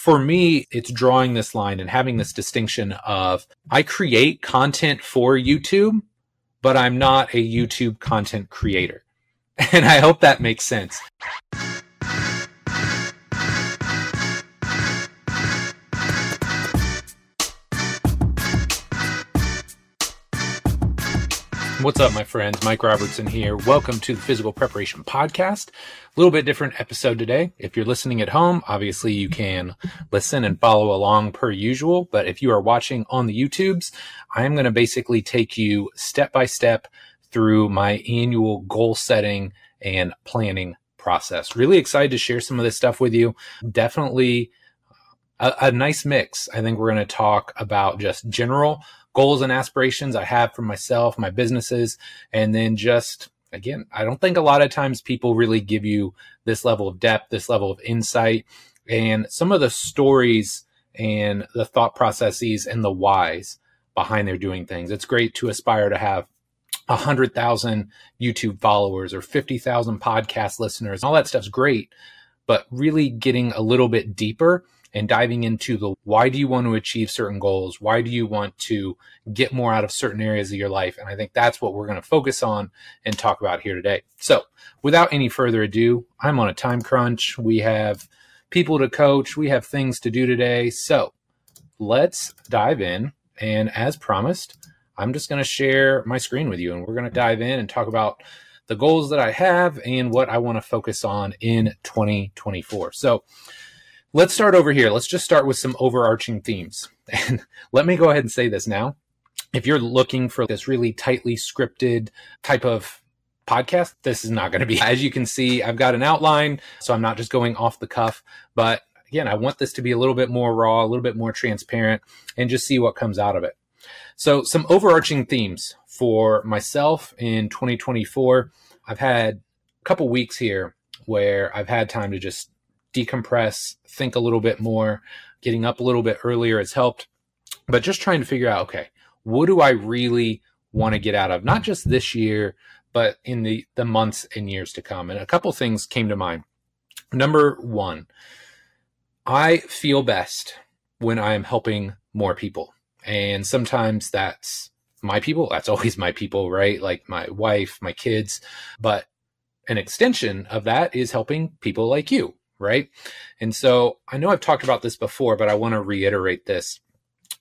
for me, it's drawing this line and having this distinction of I create content for YouTube, but I'm not a YouTube content creator. And I hope that makes sense. What's up, my friends? Mike Robertson here. Welcome to the Physical Preparation Podcast. A little bit different episode today. If you're listening at home, obviously you can listen and follow along per usual. But if you are watching on the YouTubes, I am going to basically take you step by step through my annual goal setting and planning process. Really excited to share some of this stuff with you. Definitely a, a nice mix. I think we're going to talk about just general goals and aspirations I have for myself, my businesses, and then just again, I don't think a lot of times people really give you this level of depth, this level of insight, and some of the stories and the thought processes and the whys behind their doing things. It's great to aspire to have a hundred thousand YouTube followers or 50,000 podcast listeners. All that stuff's great, but really getting a little bit deeper and diving into the why do you want to achieve certain goals? Why do you want to get more out of certain areas of your life? And I think that's what we're going to focus on and talk about here today. So without any further ado, I'm on a time crunch. We have people to coach. We have things to do today. So let's dive in. And as promised, I'm just going to share my screen with you and we're going to dive in and talk about the goals that I have and what I want to focus on in 2024. So Let's start over here. Let's just start with some overarching themes. And let me go ahead and say this now. If you're looking for this really tightly scripted type of podcast, this is not going to be. As you can see, I've got an outline, so I'm not just going off the cuff, but again, I want this to be a little bit more raw, a little bit more transparent, and just see what comes out of it. So, some overarching themes for myself in 2024. I've had a couple weeks here where I've had time to just decompress, think a little bit more. Getting up a little bit earlier has helped. But just trying to figure out, okay, what do I really want to get out of not just this year, but in the, the months and years to come? And a couple things came to mind. Number one, I feel best when I am helping more people. And sometimes that's my people. That's always my people, right? Like my wife, my kids. But an extension of that is helping people like you, right? And so I know I've talked about this before, but I want to reiterate this.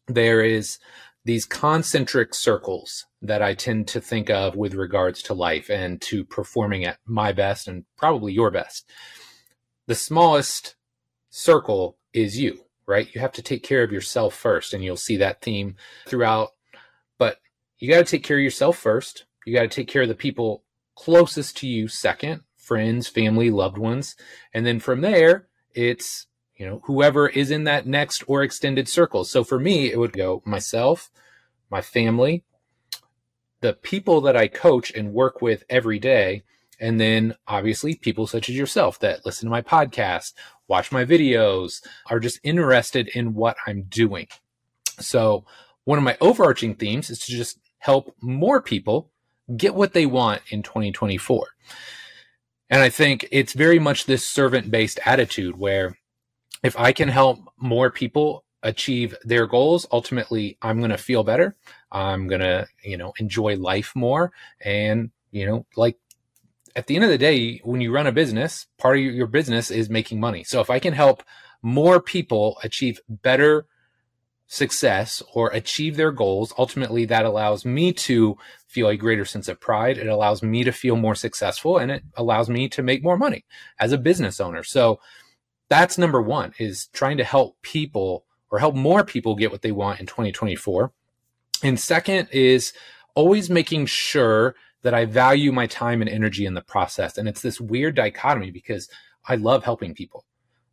There is these concentric circles that I tend to think of with regards to life and to performing at my best and probably your best. The smallest circle is you, right? You have to take care of yourself first, and you'll see that theme throughout. But you got to take care of yourself first. You got to take care of the people closest to you second friends, family, loved ones. And then from there, it's, you know, whoever is in that next or extended circle. So for me, it would go myself, my family, the people that I coach and work with every day. And then obviously people such as yourself that listen to my podcast, watch my videos, are just interested in what I'm doing. So one of my overarching themes is to just help more people get what they want in 2024. And I think it's very much this servant based attitude where if I can help more people achieve their goals, ultimately I'm going to feel better. I'm going to, you know, enjoy life more. And, you know, like at the end of the day, when you run a business, part of your business is making money. So if I can help more people achieve better success or achieve their goals, ultimately that allows me to feel a greater sense of pride. It allows me to feel more successful and it allows me to make more money as a business owner. So that's number one is trying to help people or help more people get what they want in 2024. And second is always making sure that I value my time and energy in the process. And it's this weird dichotomy because I love helping people.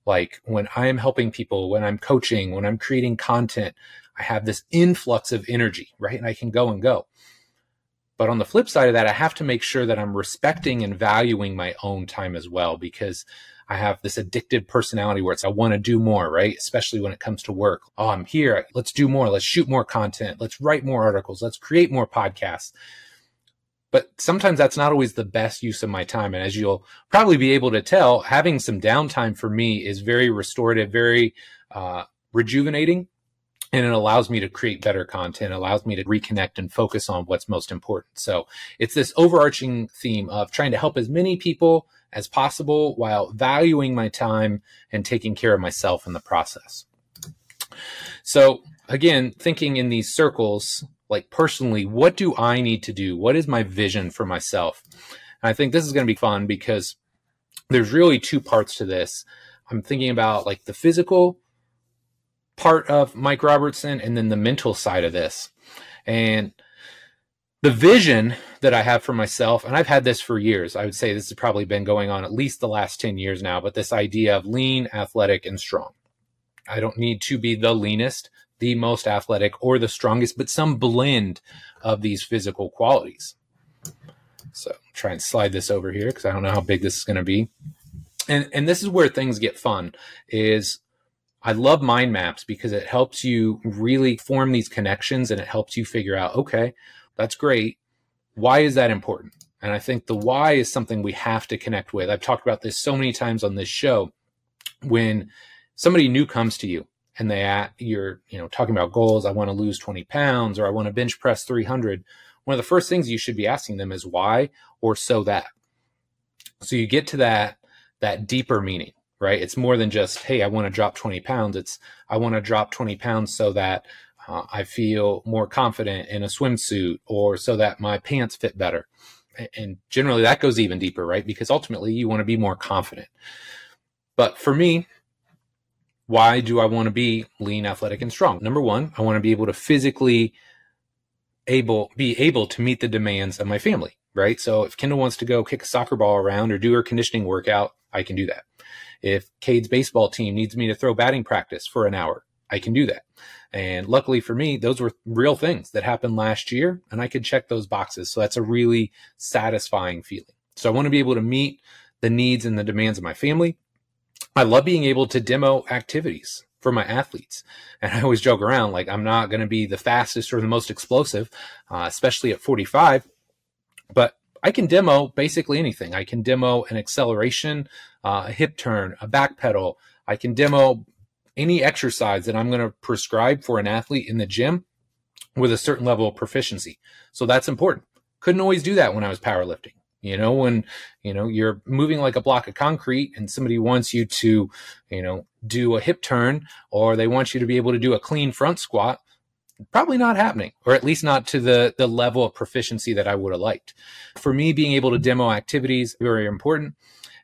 Like when I am helping people, when I'm coaching, when I'm creating content, I have this influx of energy, right? And I can go and go. But on the flip side of that, I have to make sure that I'm respecting and valuing my own time as well, because I have this addictive personality where it's, I want to do more, right? Especially when it comes to work. Oh, I'm here. Let's do more. Let's shoot more content. Let's write more articles. Let's create more podcasts but sometimes that's not always the best use of my time. And as you'll probably be able to tell, having some downtime for me is very restorative, very uh, rejuvenating. And it allows me to create better content allows me to reconnect and focus on what's most important. So it's this overarching theme of trying to help as many people as possible while valuing my time and taking care of myself in the process. So again thinking in these circles like personally what do i need to do what is my vision for myself and i think this is going to be fun because there's really two parts to this i'm thinking about like the physical part of Mike Robertson and then the mental side of this. And the vision that I have for myself, and I've had this for years, I would say this has probably been going on at least the last 10 years now, but this idea of lean, athletic, and strong. I don't need to be the leanest, the most athletic, or the strongest, but some blend of these physical qualities. So try and slide this over here because I don't know how big this is going to be. And and this is where things get fun is I love mind maps because it helps you really form these connections and it helps you figure out, okay, that's great. Why is that important? And I think the why is something we have to connect with. I've talked about this so many times on this show. When somebody new comes to you and they at you're, you know, talking about goals, I want to lose 20 pounds or I want to bench press 300. One of the first things you should be asking them is why or so that. So you get to that that deeper meaning right? It's more than just, hey, I want to drop 20 pounds. It's, I want to drop 20 pounds so that uh, I feel more confident in a swimsuit or so that my pants fit better. And generally that goes even deeper, right? Because ultimately you want to be more confident. But for me, why do I want to be lean, athletic, and strong? Number one, I want to be able to physically able be able to meet the demands of my family, right? So if Kendall wants to go kick a soccer ball around or do her conditioning workout, I can do that. If Cade's baseball team needs me to throw batting practice for an hour, I can do that. And luckily for me, those were real things that happened last year, and I could check those boxes. So that's a really satisfying feeling. So I want to be able to meet the needs and the demands of my family. I love being able to demo activities for my athletes. And I always joke around like I'm not going to be the fastest or the most explosive, uh, especially at 45, but I can demo basically anything. I can demo an acceleration, uh, a hip turn, a back pedal. I can demo any exercise that I'm going to prescribe for an athlete in the gym with a certain level of proficiency. So that's important. Couldn't always do that when I was powerlifting. You know, when, you know, you're moving like a block of concrete and somebody wants you to, you know, do a hip turn or they want you to be able to do a clean front squat probably not happening or at least not to the the level of proficiency that I would have liked. For me being able to demo activities very important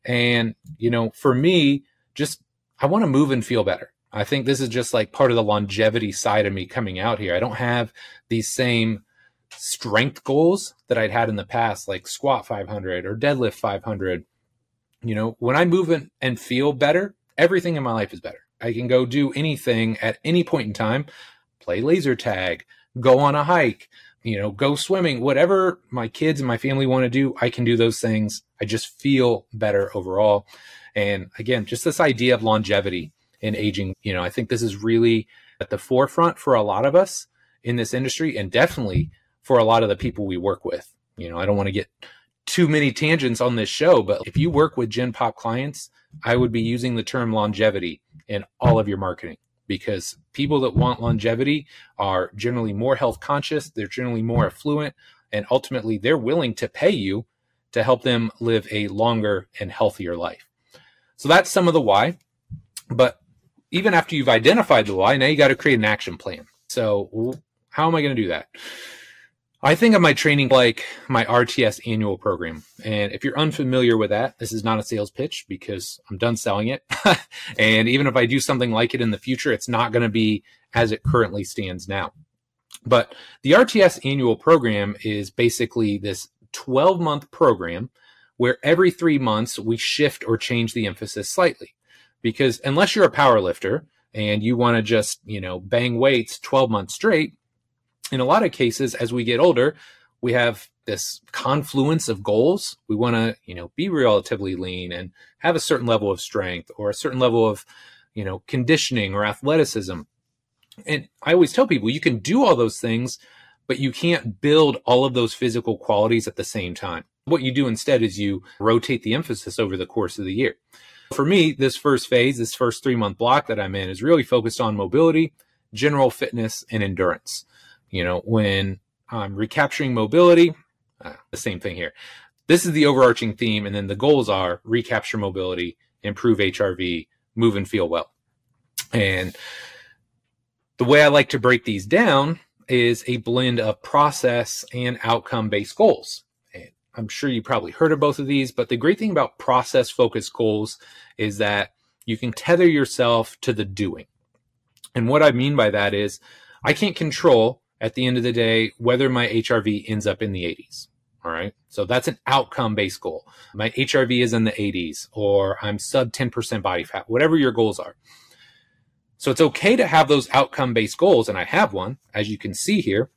and you know for me just I want to move and feel better. I think this is just like part of the longevity side of me coming out here. I don't have these same strength goals that I'd had in the past like squat 500 or deadlift 500. You know, when I move and feel better, everything in my life is better. I can go do anything at any point in time play laser tag, go on a hike, you know, go swimming, whatever my kids and my family want to do, I can do those things. I just feel better overall. And again, just this idea of longevity in aging, you know, I think this is really at the forefront for a lot of us in this industry and definitely for a lot of the people we work with. You know, I don't want to get too many tangents on this show, but if you work with Gen Pop clients, I would be using the term longevity in all of your marketing because people that want longevity are generally more health conscious, they're generally more affluent, and ultimately they're willing to pay you to help them live a longer and healthier life. So that's some of the why. But even after you've identified the why, now you got to create an action plan. So, how am I going to do that? I think of my training like my RTS annual program. And if you're unfamiliar with that, this is not a sales pitch because I'm done selling it. and even if I do something like it in the future, it's not going to be as it currently stands now. But the RTS annual program is basically this 12 month program where every three months we shift or change the emphasis slightly. Because unless you're a power lifter and you want to just, you know, bang weights 12 months straight, in a lot of cases, as we get older, we have this confluence of goals. We want to, you know, be relatively lean and have a certain level of strength or a certain level of, you know, conditioning or athleticism. And I always tell people you can do all those things, but you can't build all of those physical qualities at the same time. What you do instead is you rotate the emphasis over the course of the year. For me, this first phase, this first three month block that I'm in is really focused on mobility, general fitness, and endurance. You know, when I'm recapturing mobility, uh, the same thing here. This is the overarching theme. And then the goals are recapture mobility, improve HRV, move and feel well. And the way I like to break these down is a blend of process and outcome based goals. And I'm sure you probably heard of both of these, but the great thing about process focused goals is that you can tether yourself to the doing. And what I mean by that is I can't control at the end of the day whether my HRV ends up in the 80s. All right. So that's an outcome based goal. My HRV is in the 80s or I'm sub 10% body fat, whatever your goals are. So it's okay to have those outcome based goals. And I have one, as you can see here.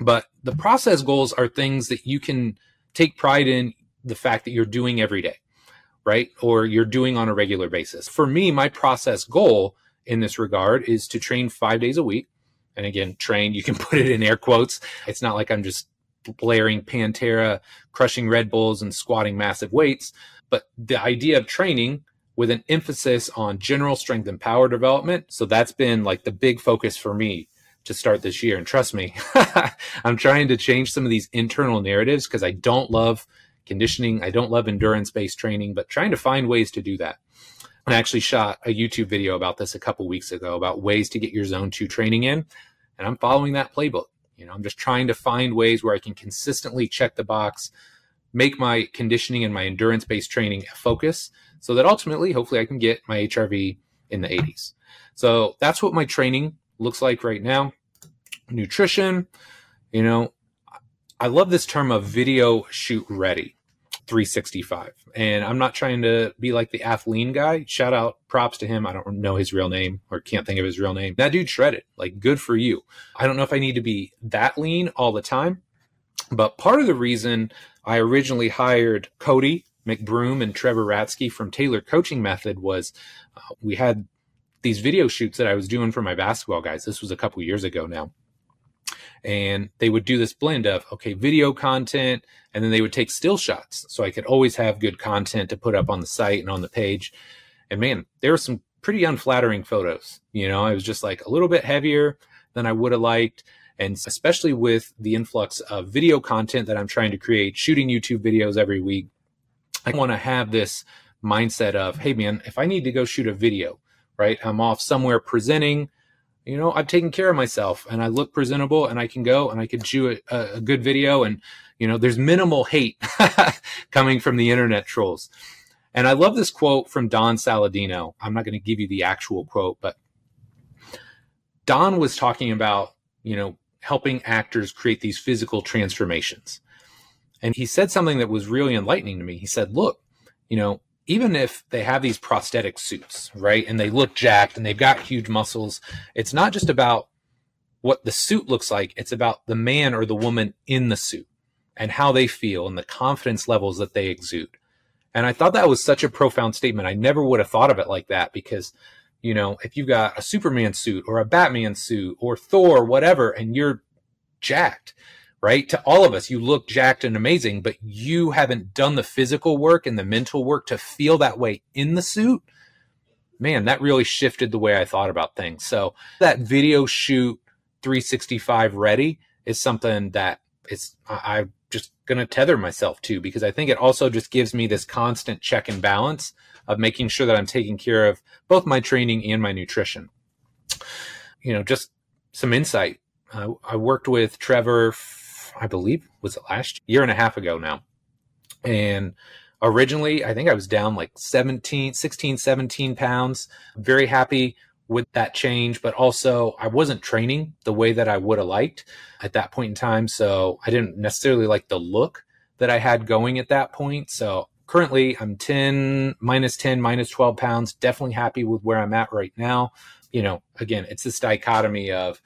But the process goals are things that you can take pride in the fact that you're doing every day, right? Or you're doing on a regular basis. For me, my process goal in this regard is to train five days a week. And again, train, you can put it in air quotes. It's not like I'm just blaring Pantera, crushing Red Bulls, and squatting massive weights. But the idea of training with an emphasis on general strength and power development. So that's been like the big focus for me to start this year. And trust me, I'm trying to change some of these internal narratives because I don't love conditioning. I don't love endurance based training, but trying to find ways to do that. I actually shot a YouTube video about this a couple weeks ago about ways to get your zone two training in. And I'm following that playbook. You know, I'm just trying to find ways where I can consistently check the box, make my conditioning and my endurance based training a focus so that ultimately, hopefully, I can get my HRV in the 80s. So that's what my training looks like right now. Nutrition, you know, I love this term of video shoot ready. 365. And I'm not trying to be like the Athlean guy. Shout out, props to him. I don't know his real name or can't think of his real name. That dude shredded. Like, good for you. I don't know if I need to be that lean all the time, but part of the reason I originally hired Cody McBroom and Trevor Ratsky from Taylor Coaching Method was uh, we had these video shoots that I was doing for my basketball guys. This was a couple years ago now and they would do this blend of okay video content and then they would take still shots. So i could always have good content to put up on the site and on the page. And man there were some pretty unflattering photos. You know i was just like a little bit heavier than i would have liked. And especially with the influx of video content that i'm trying to create shooting youtube videos every week i want to have this mindset of hey man if i need to go shoot a video right i'm off somewhere presenting you know, I've taken care of myself and I look presentable and I can go and I can shoot a, a good video and, you know, there's minimal hate coming from the internet trolls. And I love this quote from Don Saladino. I'm not going to give you the actual quote, but Don was talking about, you know, helping actors create these physical transformations. And he said something that was really enlightening to me. He said, look, you know, even if they have these prosthetic suits, right, and they look jacked and they've got huge muscles, it's not just about what the suit looks like, it's about the man or the woman in the suit and how they feel and the confidence levels that they exude. And I thought that was such a profound statement. I never would have thought of it like that because, you know, if you've got a Superman suit or a Batman suit or Thor, whatever, and you're jacked, right? To all of us, you look jacked and amazing, but you haven't done the physical work and the mental work to feel that way in the suit. Man, that really shifted the way I thought about things. So that video shoot 365 ready is something that it's I, am just gonna tether myself to because I think it also just gives me this constant check and balance of making sure that I'm taking care of both my training and my nutrition. You know, just some insight. Uh, I worked with Trevor I believe was it last year and a half ago now. And originally, I think I was down like 17, 16, 17 pounds. Very happy with that change, but also I wasn't training the way that I would have liked at that point in time. So I didn't necessarily like the look that I had going at that point. So currently I'm 10, minus 10, minus 12 pounds. Definitely happy with where I'm at right now. You know, again, it's this dichotomy of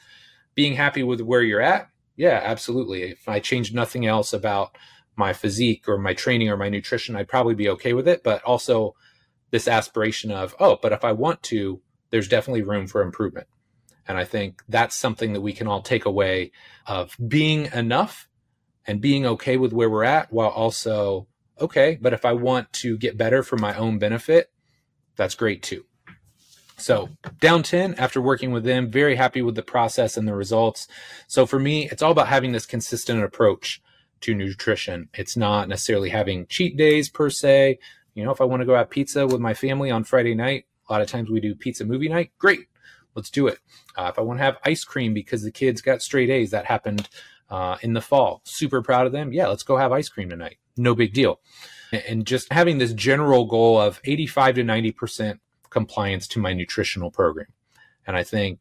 being happy with where you're at yeah, absolutely. If I changed nothing else about my physique or my training or my nutrition, I'd probably be okay with it. But also this aspiration of, oh, but if I want to, there's definitely room for improvement. And I think that's something that we can all take away of being enough and being okay with where we're at while also, okay, but if I want to get better for my own benefit, that's great too. So down 10 after working with them, very happy with the process and the results. So for me, it's all about having this consistent approach to nutrition. It's not necessarily having cheat days per se. You know, if I want to go have pizza with my family on Friday night, a lot of times we do pizza movie night. Great. Let's do it. Uh, if I want to have ice cream because the kids got straight A's, that happened uh, in the fall. Super proud of them. Yeah, let's go have ice cream tonight. No big deal. And just having this general goal of 85 to 90% compliance to my nutritional program. And I think,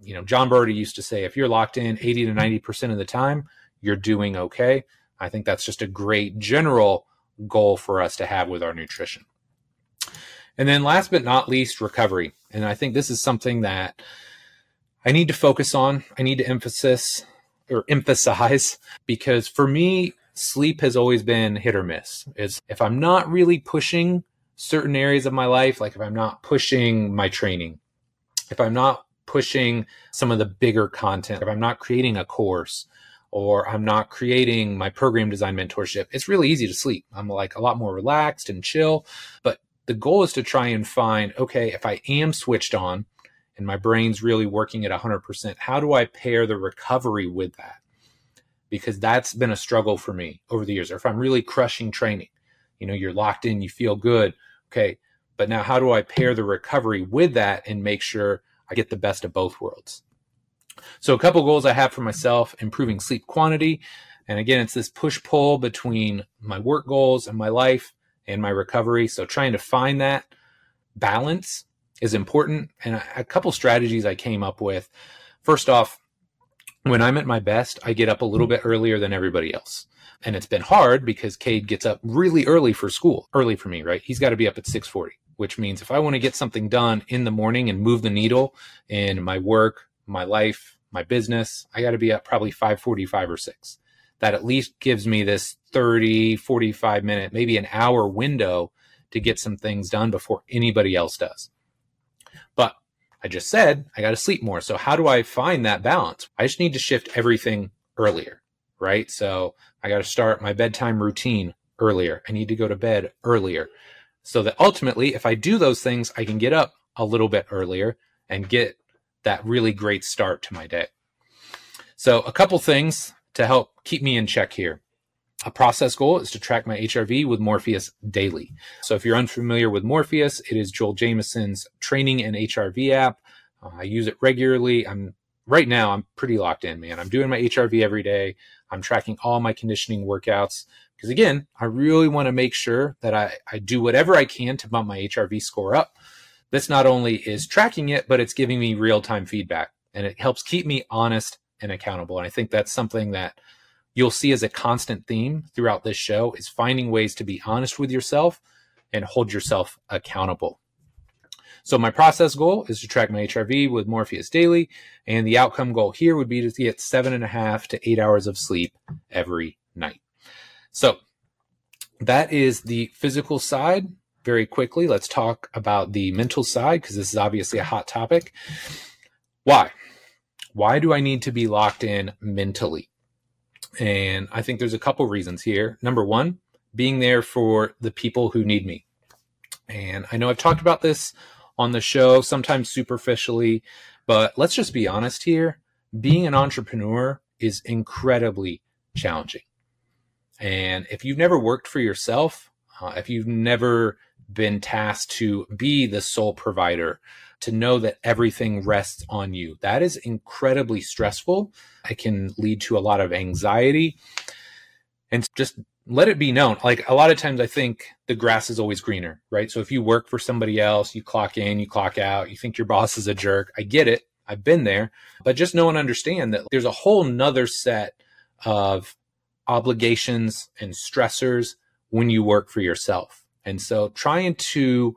you know, John Berardi used to say, if you're locked in 80 to 90% of the time, you're doing okay. I think that's just a great general goal for us to have with our nutrition. And then last but not least, recovery. And I think this is something that I need to focus on. I need to emphasis or emphasize because for me, sleep has always been hit or miss. Is if I'm not really pushing certain areas of my life, like if I'm not pushing my training, if I'm not pushing some of the bigger content, if I'm not creating a course, or I'm not creating my program design mentorship, it's really easy to sleep. I'm like a lot more relaxed and chill. But the goal is to try and find okay, if I am switched on and my brain's really working at 100%, how do I pair the recovery with that? Because that's been a struggle for me over the years. Or if I'm really crushing training, you know, you're locked in, you feel good Okay. But now how do I pair the recovery with that and make sure I get the best of both worlds? So a couple goals I have for myself, improving sleep quantity. And again, it's this push pull between my work goals and my life and my recovery. So trying to find that balance is important. And a couple strategies I came up with. First off, when mm-hmm. I'm at my best, I get up a little bit earlier than everybody else. And it's been hard because Cade gets up really early for school, early for me, right? He's got to be up at 640, which means if I want to get something done in the morning and move the needle in my work, my life, my business, I got to be up probably 545 or 6. That at least gives me this 30, 45 minute, maybe an hour window to get some things done before anybody else does. I just said I got to sleep more. So how do I find that balance? I just need to shift everything earlier right? So I got to start my bedtime routine earlier. I need to go to bed earlier. So that ultimately, if I do those things, I can get up a little bit earlier and get that really great start to my day. So, a couple things to help keep me in check here. A process goal is to track my HRV with Morpheus daily. So, if you're unfamiliar with Morpheus, it is Joel Jamieson's training and HRV app. Uh, I use it regularly. I'm right now, I'm pretty locked in, man. I'm doing my HRV every day. I'm tracking all my conditioning workouts because again, I really want to make sure that I, I do whatever I can to bump my HRV score up. This not only is tracking it, but it's giving me real time feedback and it helps keep me honest and accountable. And I think that's something that you'll see as a constant theme throughout this show is finding ways to be honest with yourself and hold yourself accountable. So my process goal is to track my HRV with Morpheus daily. And the outcome goal here would be to get seven and a half to eight hours of sleep every night. So that is the physical side. Very quickly, let's talk about the mental side because this is obviously a hot topic. Why? Why do I need to be locked in mentally? And I think there's a couple reasons here. Number one, being there for the people who need me. And I know I've talked about this on the show, sometimes superficially. But let's just be honest here being an entrepreneur is incredibly challenging. And if you've never worked for yourself, uh, if you've never been tasked to be the sole provider, to know that everything rests on you, that is incredibly stressful. It can lead to a lot of anxiety. And just let it be known. Like a lot of times, I think the grass is always greener, right? So if you work for somebody else, you clock in, you clock out, you think your boss is a jerk. I get it. I've been there, but just know and understand that there's a whole nother set of obligations and stressors when you work for yourself. And so trying to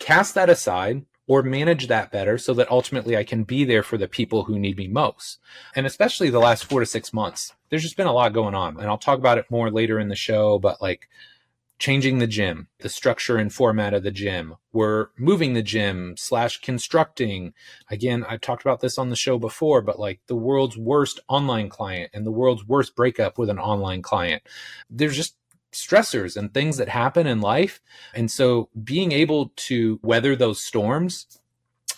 cast that aside or manage that better so that ultimately I can be there for the people who need me most. And especially the last four to six months, there's just been a lot going on. And I'll talk about it more later in the show, but like changing the gym, the structure and format of the gym. We're moving the gym slash constructing. Again, I've talked about this on the show before, but like the world's worst online client and the world's worst breakup with an online client. There's just stressors and things that happen in life. And so being able to weather those storms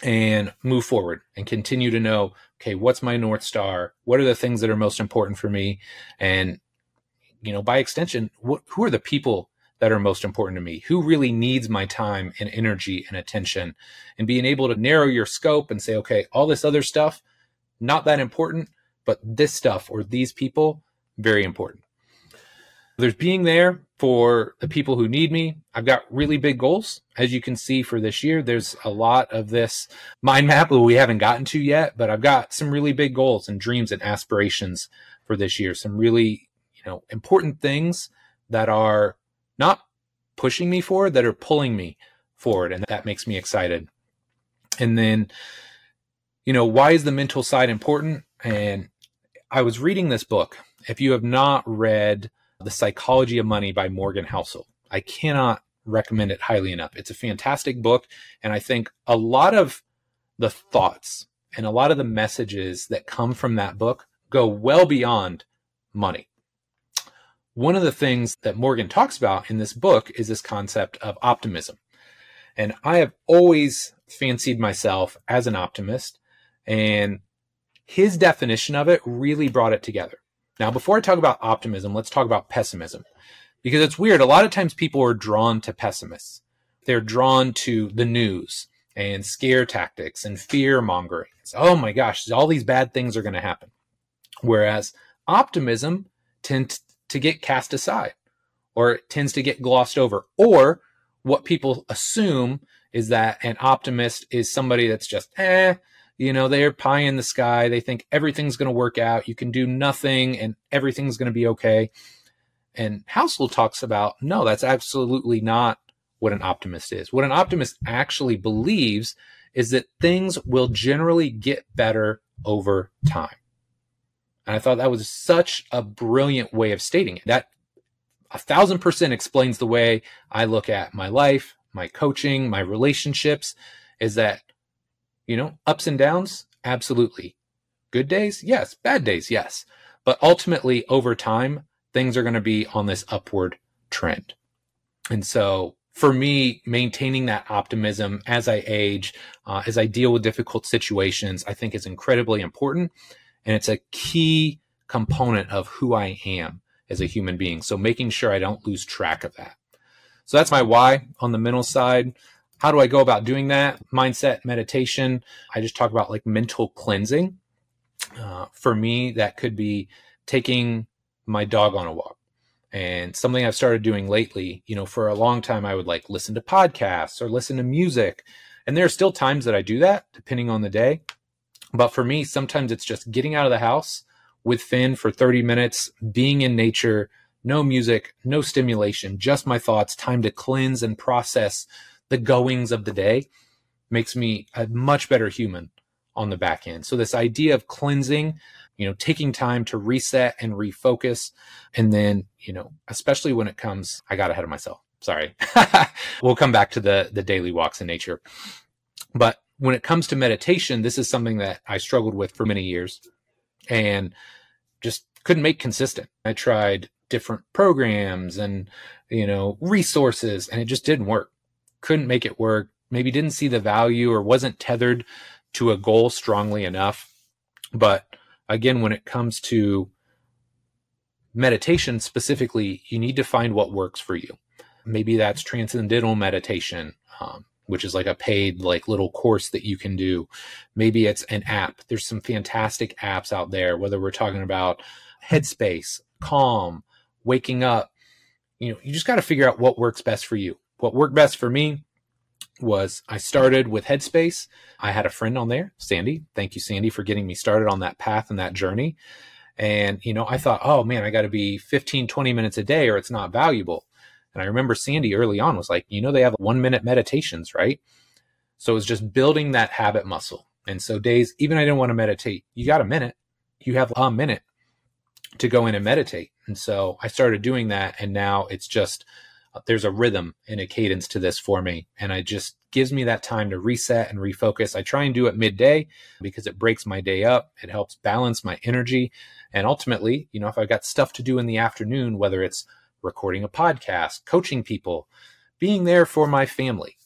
and move forward and continue to know, okay, what's my North Star? What are the things that are most important for me? And, you know, by extension, what, who are the people that are most important to me? Who really needs my time and energy and attention? And being able to narrow your scope and say, okay, all this other stuff, not that important, but this stuff or these people, very important. There's being there for the people who need me. I've got really big goals. As you can see for this year, there's a lot of this mind map that we haven't gotten to yet, but I've got some really big goals and dreams and aspirations for this year. Some really, you know, important things that are not pushing me forward, that are pulling me forward. And that makes me excited. And then, you know, why is the mental side important? And I was reading this book. If you have not read the Psychology of Money by Morgan Housel. I cannot recommend it highly enough. It's a fantastic book. And I think a lot of the thoughts and a lot of the messages that come from that book go well beyond money. One of the things that Morgan talks about in this book is this concept of optimism. And I have always fancied myself as an optimist. And his definition of it really brought it together. Now, before I talk about optimism, let's talk about pessimism because it's weird. A lot of times people are drawn to pessimists. They're drawn to the news and scare tactics and fear mongering. oh my gosh, all these bad things are going to happen. Whereas optimism tends to get cast aside or it tends to get glossed over. Or what people assume is that an optimist is somebody that's just, eh, you know, they're pie in the sky. They think everything's going to work out. You can do nothing and everything's going to be okay. And Housel talks about no, that's absolutely not what an optimist is. What an optimist actually believes is that things will generally get better over time. And I thought that was such a brilliant way of stating it. That a thousand percent explains the way I look at my life, my coaching, my relationships, is that you know, ups and downs, absolutely. Good days, yes. Bad days, yes. But ultimately, over time, things are going to be on this upward trend. And so, for me, maintaining that optimism as I age, uh, as I deal with difficult situations, I think is incredibly important. And it's a key component of who I am as a human being. So, making sure I don't lose track of that. So, that's my why on the mental side. How do I go about doing that? Mindset, meditation. I just talk about like mental cleansing. Uh, for me, that could be taking my dog on a walk. And something I've started doing lately, you know, for a long time, I would like listen to podcasts or listen to music. And there are still times that I do that, depending on the day. But for me, sometimes it's just getting out of the house with Finn for 30 minutes, being in nature, no music, no stimulation, just my thoughts, time to cleanse and process the goings of the day makes me a much better human on the back end. So this idea of cleansing, you know, taking time to reset and refocus and then, you know, especially when it comes I got ahead of myself. Sorry. we'll come back to the the daily walks in nature. But when it comes to meditation, this is something that I struggled with for many years and just couldn't make consistent. I tried different programs and, you know, resources and it just didn't work couldn't make it work, maybe didn't see the value or wasn't tethered to a goal strongly enough. But again, when it comes to meditation specifically, you need to find what works for you. Maybe that's transcendental meditation, um, which is like a paid like little course that you can do. Maybe it's an app. There's some fantastic apps out there, whether we're talking about Headspace, Calm, Waking Up. You know, you just got to figure out what works best for you what worked best for me was I started with Headspace. I had a friend on there, Sandy. Thank you, Sandy, for getting me started on that path and that journey. And, you know, I thought, oh man, I got to be 15, 20 minutes a day or it's not valuable. And I remember Sandy early on was like, you know, they have one minute meditations, right? So it was just building that habit muscle. And so days, even I didn't want to meditate, you got a minute, you have a minute to go in and meditate. And so I started doing that. And now it's just, Uh, there's a rhythm and a cadence to this for me. And it just gives me that time to reset and refocus. I try and do it midday because it breaks my day up. It helps balance my energy. And ultimately, you know, if I've got stuff to do in the afternoon, whether it's recording a podcast, coaching people, being there for my family.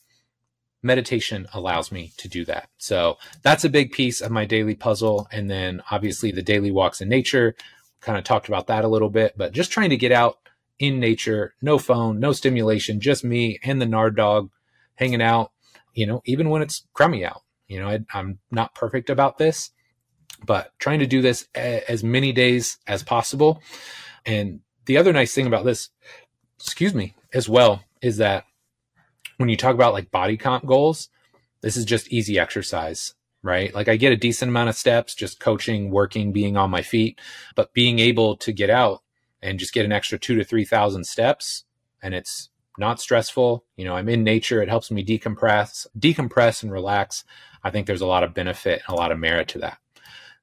Meditation allows me to do that. So that's a big piece of my daily puzzle. And then obviously the daily walks in nature, kind of talked about that a little bit, but just trying to get out in nature, no phone, no stimulation, just me and the Nard dog hanging out, you know, even when it's crummy out. You know, I, I'm not perfect about this, but trying to do this a, as many days as possible. And the other nice thing about this, excuse me, as well, is that when you talk about like body comp goals, this is just easy exercise, right? Like I get a decent amount of steps, just coaching, working, being on my feet, but being able to get out and just get an extra two to 3,000 steps and it's not stressful. You know, I'm in nature. It helps me decompress, decompress and relax. I think there's a lot of benefit and a lot of merit to that.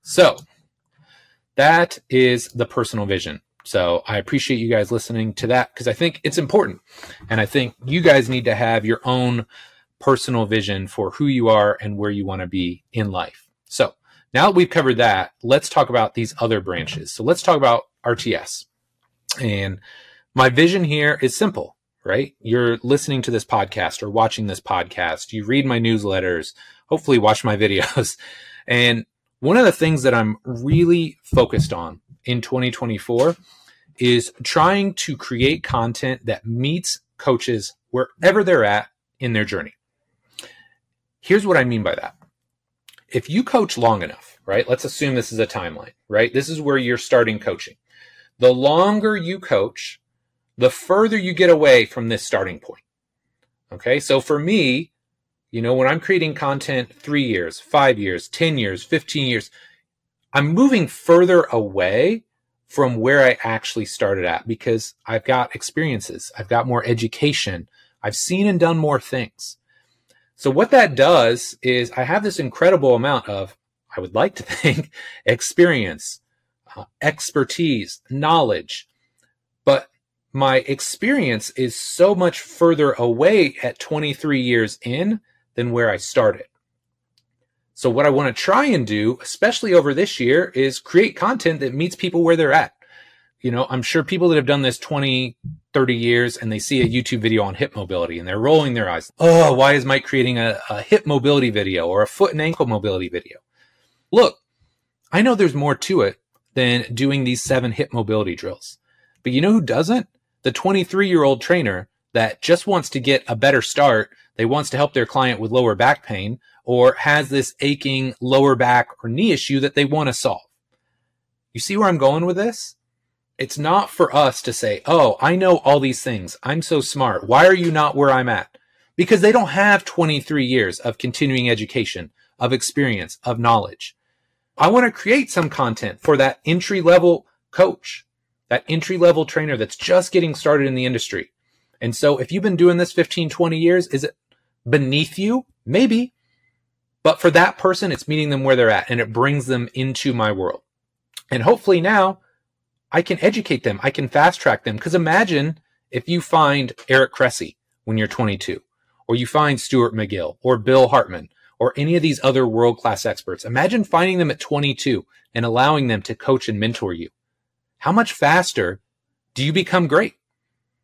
So that is the personal vision. So I appreciate you guys listening to that because I think it's important. And I think you guys need to have your own personal vision for who you are and where you want to be in life. So now that we've covered that, let's talk about these other branches. So let's talk about RTS. And my vision here is simple, right? You're listening to this podcast or watching this podcast. You read my newsletters, hopefully watch my videos. And one of the things that I'm really focused on in 2024 is trying to create content that meets coaches wherever they're at in their journey. Here's what I mean by that. If you coach long enough, right? Let's assume this is a timeline, right? This is where you're starting coaching. The longer you coach, the further you get away from this starting point. Okay. So for me, you know, when I'm creating content three years, five years, 10 years, 15 years, I'm moving further away from where I actually started at because I've got experiences, I've got more education, I've seen and done more things. So what that does is I have this incredible amount of, I would like to think, experience, expertise, knowledge, but my experience is so much further away at 23 years in than where I started. So what I want to try and do, especially over this year, is create content that meets people where they're at. You know, I'm sure people that have done this 20, 30 years and they see a YouTube video on hip mobility and they're rolling their eyes. Oh, why is Mike creating a, a hip mobility video or a foot and ankle mobility video? Look, I know there's more to it than doing these seven hip mobility drills. But you know who doesn't? The 23 year old trainer that just wants to get a better start. They wants to help their client with lower back pain or has this aching lower back or knee issue that they want to solve. You see where I'm going with this? It's not for us to say, Oh, I know all these things. I'm so smart. Why are you not where I'm at? Because they don't have 23 years of continuing education, of experience, of knowledge. I want to create some content for that entry level coach, that entry level trainer that's just getting started in the industry. And so if you've been doing this 15, 20 years, is it beneath you? Maybe. But for that person, it's meeting them where they're at and it brings them into my world. And hopefully now I can educate them. I can fast track them. Cause imagine if you find Eric Cressey when you're 22 or you find Stuart McGill or Bill Hartman or any of these other world class experts. Imagine finding them at 22 and allowing them to coach and mentor you. How much faster do you become great?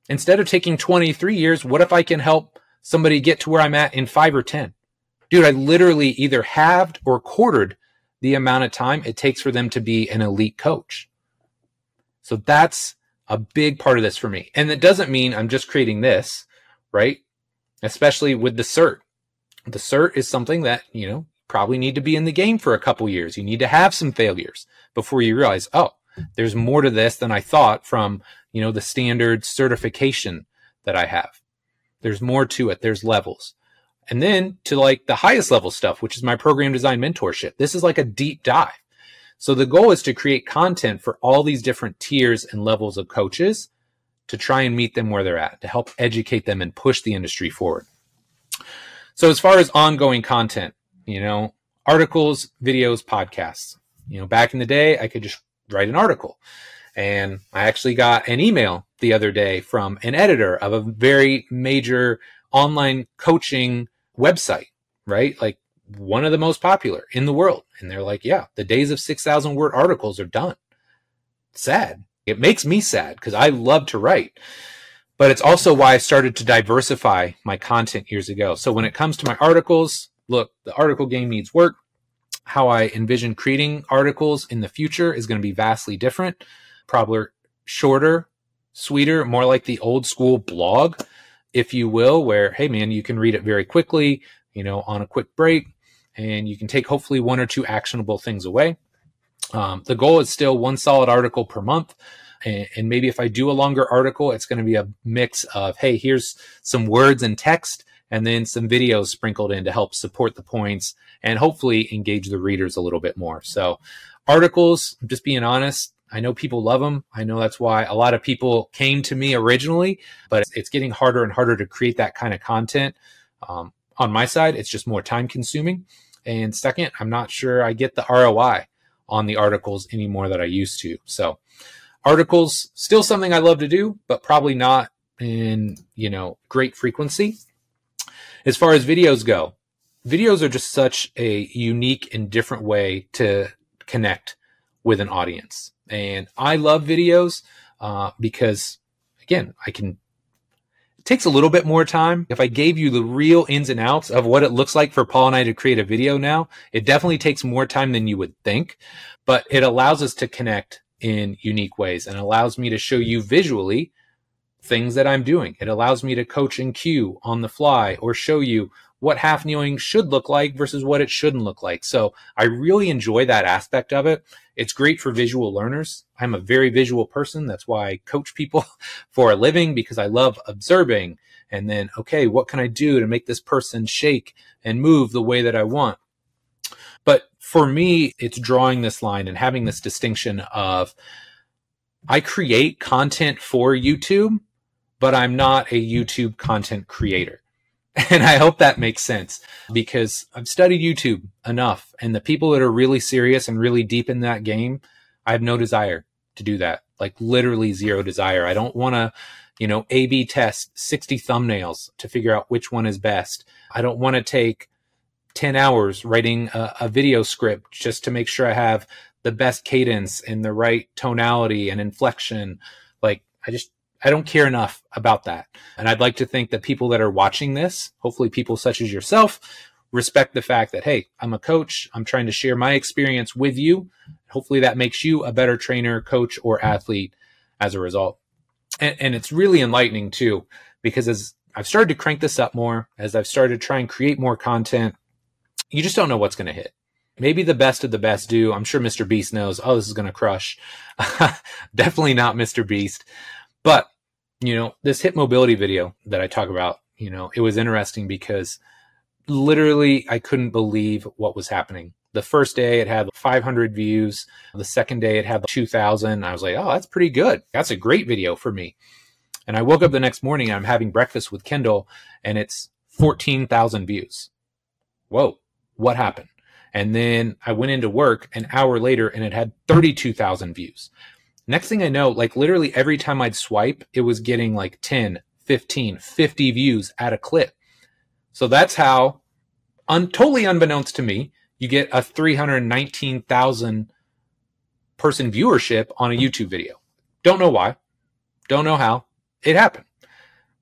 Instead of taking 23 years, what if I can help somebody get to where I'm at in five or 10? dude, I literally either halved or quartered the amount of time it takes for them to be an elite coach. So that's a big part of this for me. And it doesn't mean I'm just creating this, right? Especially with the cert. The cert is something that, you know, probably need to be in the game for a couple years. You need to have some failures before you realize, oh, there's more to this than I thought from, you know, the standard certification that I have. There's more to it. There's levels and then to like the highest level stuff, which is my program design mentorship. This is like a deep dive. So the goal is to create content for all these different tiers and levels of coaches to try and meet them where they're at, to help educate them and push the industry forward. So as far as ongoing content, you know, articles, videos, podcasts, you know, back in the day, I could just write an article. And I actually got an email the other day from an editor of a very major online coaching website, right? Like one of the most popular in the world. And they're like, yeah, the days of 6,000 word articles are done. Sad. It makes me sad because I love to write. But it's also why I started to diversify my content years ago. So when it comes to my articles, look, the article game needs work. How I envision creating articles in the future is going to be vastly different, probably shorter, sweeter, more like the old school blog, if you will, where, hey man, you can read it very quickly, you know, on a quick break, and you can take hopefully one or two actionable things away. Um, the goal is still one solid article per month. And, and maybe if I do a longer article, it's going to be a mix of, hey, here's some words and text, and then some videos sprinkled in to help support the points and hopefully engage the readers a little bit more. So, articles, just being honest, I know people love them. I know that's why a lot of people came to me originally, but it's getting harder and harder to create that kind of content. Um, on my side, it's just more time consuming. And second, I'm not sure I get the ROI on the articles anymore that I used to. So articles still something I love to do, but probably not in, you know, great frequency. As far as videos go, videos are just such a unique and different way to connect with an audience. And I love videos uh, because, again, I can it takes a little bit more time. If I gave you the real ins and outs of what it looks like for Paul and I to create a video now, it definitely takes more time than you would think, but it allows us to connect in unique ways and allows me to show you visually things that I'm doing. It allows me to coach and cue on the fly or show you what half kneeling should look like versus what it shouldn't look like. So I really enjoy that aspect of it. It's great for visual learners. I'm a very visual person. That's why I coach people for a living because I love observing and then, okay, what can I do to make this person shake and move the way that I want? For me, it's drawing this line and having this distinction of I create content for YouTube, but I'm not a YouTube content creator. And I hope that makes sense because I've studied YouTube enough and the people that are really serious and really deep in that game, I have no desire to do that. Like literally zero desire. I don't want to, you know, A B test 60 thumbnails to figure out which one is best. I don't want to take 10 hours writing a, a video script just to make sure I have the best cadence and the right tonality and inflection. Like I just I don't care enough about that. And I'd like to think that people that are watching this, hopefully people such as yourself, respect the fact that, hey, I'm a coach. I'm trying to share my experience with you. Hopefully that makes you a better trainer, coach, or athlete as a result. And, and it's really enlightening too, because as I've started to crank this up more, as I've started to try and create more content, you just don't know what's going to hit. Maybe the best of the best do. I'm sure Mr. Beast knows, oh, this is going to crush. Definitely not Mr. Beast. But you know, this hip mobility video that I talk about, you know, it was interesting because literally I couldn't believe what was happening. The first day it had 500 views. The second day it had 2000. I was like, oh, that's pretty good. That's a great video for me. And I woke up the next morning I'm having breakfast with Kendall and it's 14,000 views. Whoa, what happened? And then I went into work an hour later and it had 32,000 views. Next thing I know, like literally every time I'd swipe, it was getting like 10, 15, 50 views at a clip. So that's how, un- totally unbeknownst to me, you get a 319,000 person viewership on a YouTube video. Don't know why. Don't know how. It happened.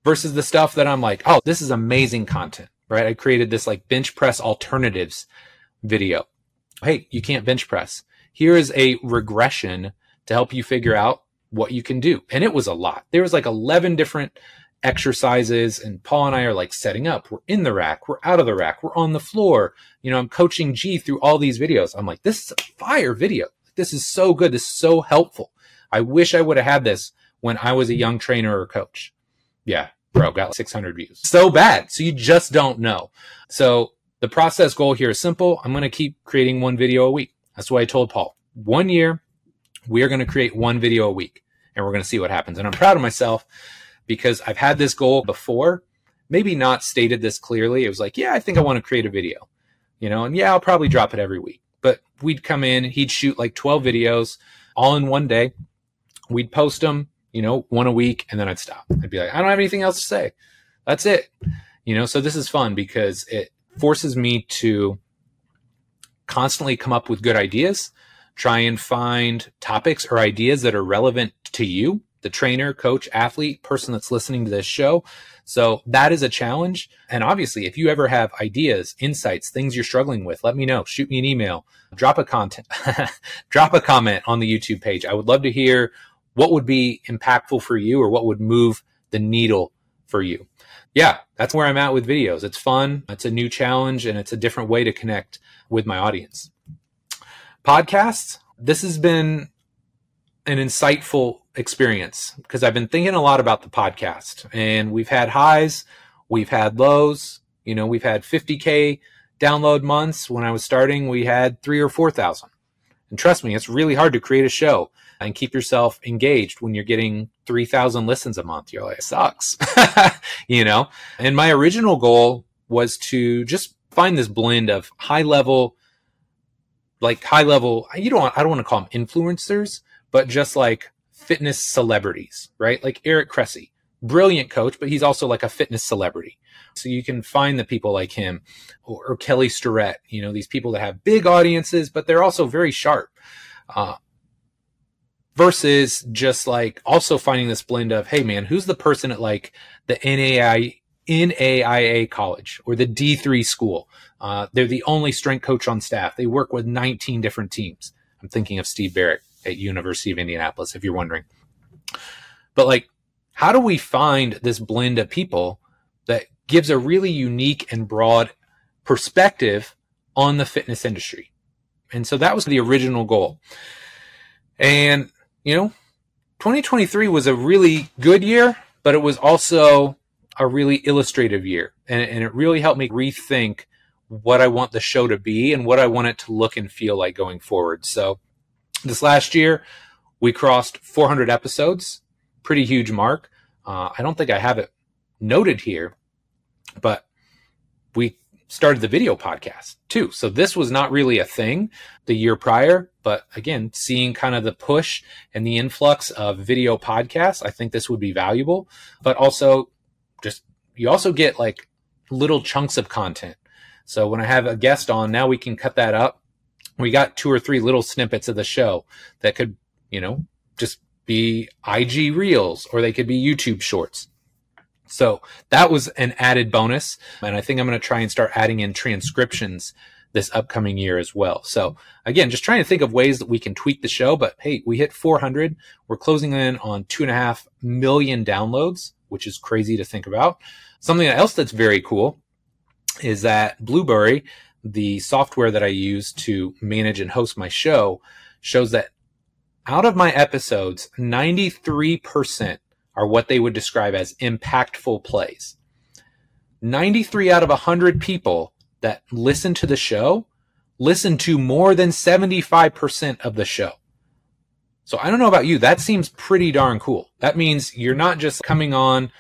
Versus the stuff that I'm like, oh, this is amazing content, right? I created this like bench press alternatives video. Hey, you can't bench press. Here is a regression to help you figure out what you can do. And it was a lot. There was like 11 different exercises and Paul and I are like setting up. We're in the rack. We're out of the rack. We're on the floor. You know, I'm coaching G through all these videos. I'm like, this is a fire video. This is so good. This is so helpful. I wish I would have had this when I was a young trainer or coach. Yeah, bro, got like 600 views. So bad. So you just don't know. So the process goal here is simple. I'm going to keep creating one video a week. That's what I told Paul. One year, we are going to create one video a week and we're going to see what happens. And I'm proud of myself because I've had this goal before, maybe not stated this clearly. It was like, yeah, I think I want to create a video, you know, and yeah, I'll probably drop it every week. But we'd come in, he'd shoot like 12 videos all in one day. We'd post them, you know, one a week, and then I'd stop. I'd be like, I don't have anything else to say. That's it. You know, so this is fun because it forces me to constantly come up with good ideas try and find topics or ideas that are relevant to you, the trainer, coach, athlete, person that's listening to this show. So that is a challenge. And obviously, if you ever have ideas, insights, things you're struggling with, let me know. Shoot me an email, drop a content, drop a comment on the YouTube page. I would love to hear what would be impactful for you or what would move the needle for you. Yeah, that's where I'm at with videos. It's fun. It's a new challenge and it's a different way to connect with my audience. Podcasts. This has been an insightful experience because I've been thinking a lot about the podcast and we've had highs, we've had lows, you know, we've had 50K download months. When I was starting, we had three or 4,000. And trust me, it's really hard to create a show and keep yourself engaged when you're getting 3,000 listens a month. You're like, it sucks, you know? And my original goal was to just find this blend of high level, like high level, you don't, want, I don't want to call them influencers, but just like fitness celebrities, right? Like Eric Cressey, brilliant coach, but he's also like a fitness celebrity. So you can find the people like him or, or Kelly Starrett, you know, these people that have big audiences, but they're also very sharp. Uh, versus just like also finding this blend of, hey man, who's the person at like the NAI NAIA college or the D3 school? Uh, they're the only strength coach on staff. They work with 19 different teams. I'm thinking of Steve Barrett at University of Indianapolis, if you're wondering. But like, how do we find this blend of people that gives a really unique and broad perspective on the fitness industry? And so that was the original goal. And, you know, 2023 was a really good year, but it was also a really illustrative year. And, and it really helped me rethink what I want the show to be and what I want it to look and feel like going forward. So this last year, we crossed 400 episodes, pretty huge mark. Uh, I don't think I have it noted here, but we started the video podcast too. So this was not really a thing the year prior, but again, seeing kind of the push and the influx of video podcasts, I think this would be valuable, but also just, you also get like little chunks of content. So when I have a guest on, now we can cut that up we got two or three little snippets of the show that could, you know, just be IG reels or they could be YouTube shorts. So that was an added bonus. And I think I'm going to try and start adding in transcriptions this upcoming year as well. So again, just trying to think of ways that we can tweak the show. But hey, we hit 400. We're closing in on two and a half million downloads, which is crazy to think about. Something else that's very cool is that Blubrry, the software that I use to manage and host my show shows that out of my episodes, 93% are what they would describe as impactful plays. 93 out of 100 people that listen to the show listen to more than 75% of the show. So I don't know about you. That seems pretty darn cool. That means you're not just coming on.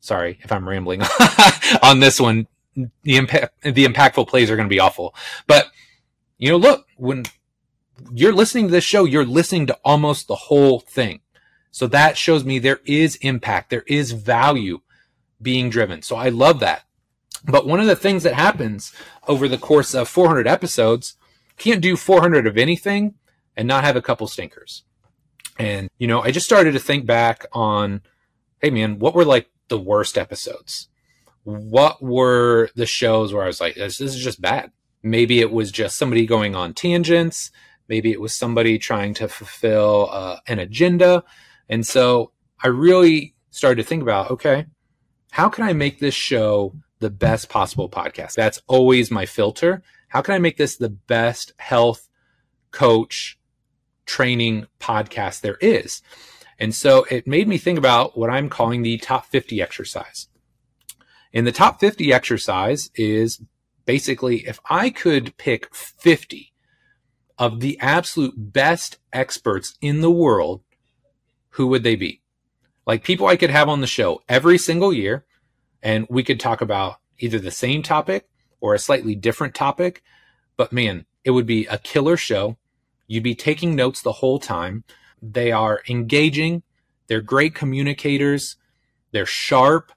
Sorry if I'm rambling on this one the impact the impactful plays are going to be awful. But you know, look, when you're listening to this show, you're listening to almost the whole thing. So that shows me there is impact, there is value being driven. So I love that. But one of the things that happens over the course of 400 episodes, can't do 400 of anything and not have a couple stinkers. And, you know, I just started to think back on, hey man, what were like the worst episodes? what were the shows where I was like, this, this is just bad? Maybe it was just somebody going on tangents. Maybe it was somebody trying to fulfill uh, an agenda. And so I really started to think about, okay, how can I make this show the best possible podcast? That's always my filter. How can I make this the best health coach training podcast there is? And so it made me think about what I'm calling the top 50 exercise. And the top 50 exercise is basically if I could pick 50 of the absolute best experts in the world, who would they be? Like people I could have on the show every single year, and we could talk about either the same topic or a slightly different topic. But man, it would be a killer show. You'd be taking notes the whole time. They are engaging. They're great communicators. They're sharp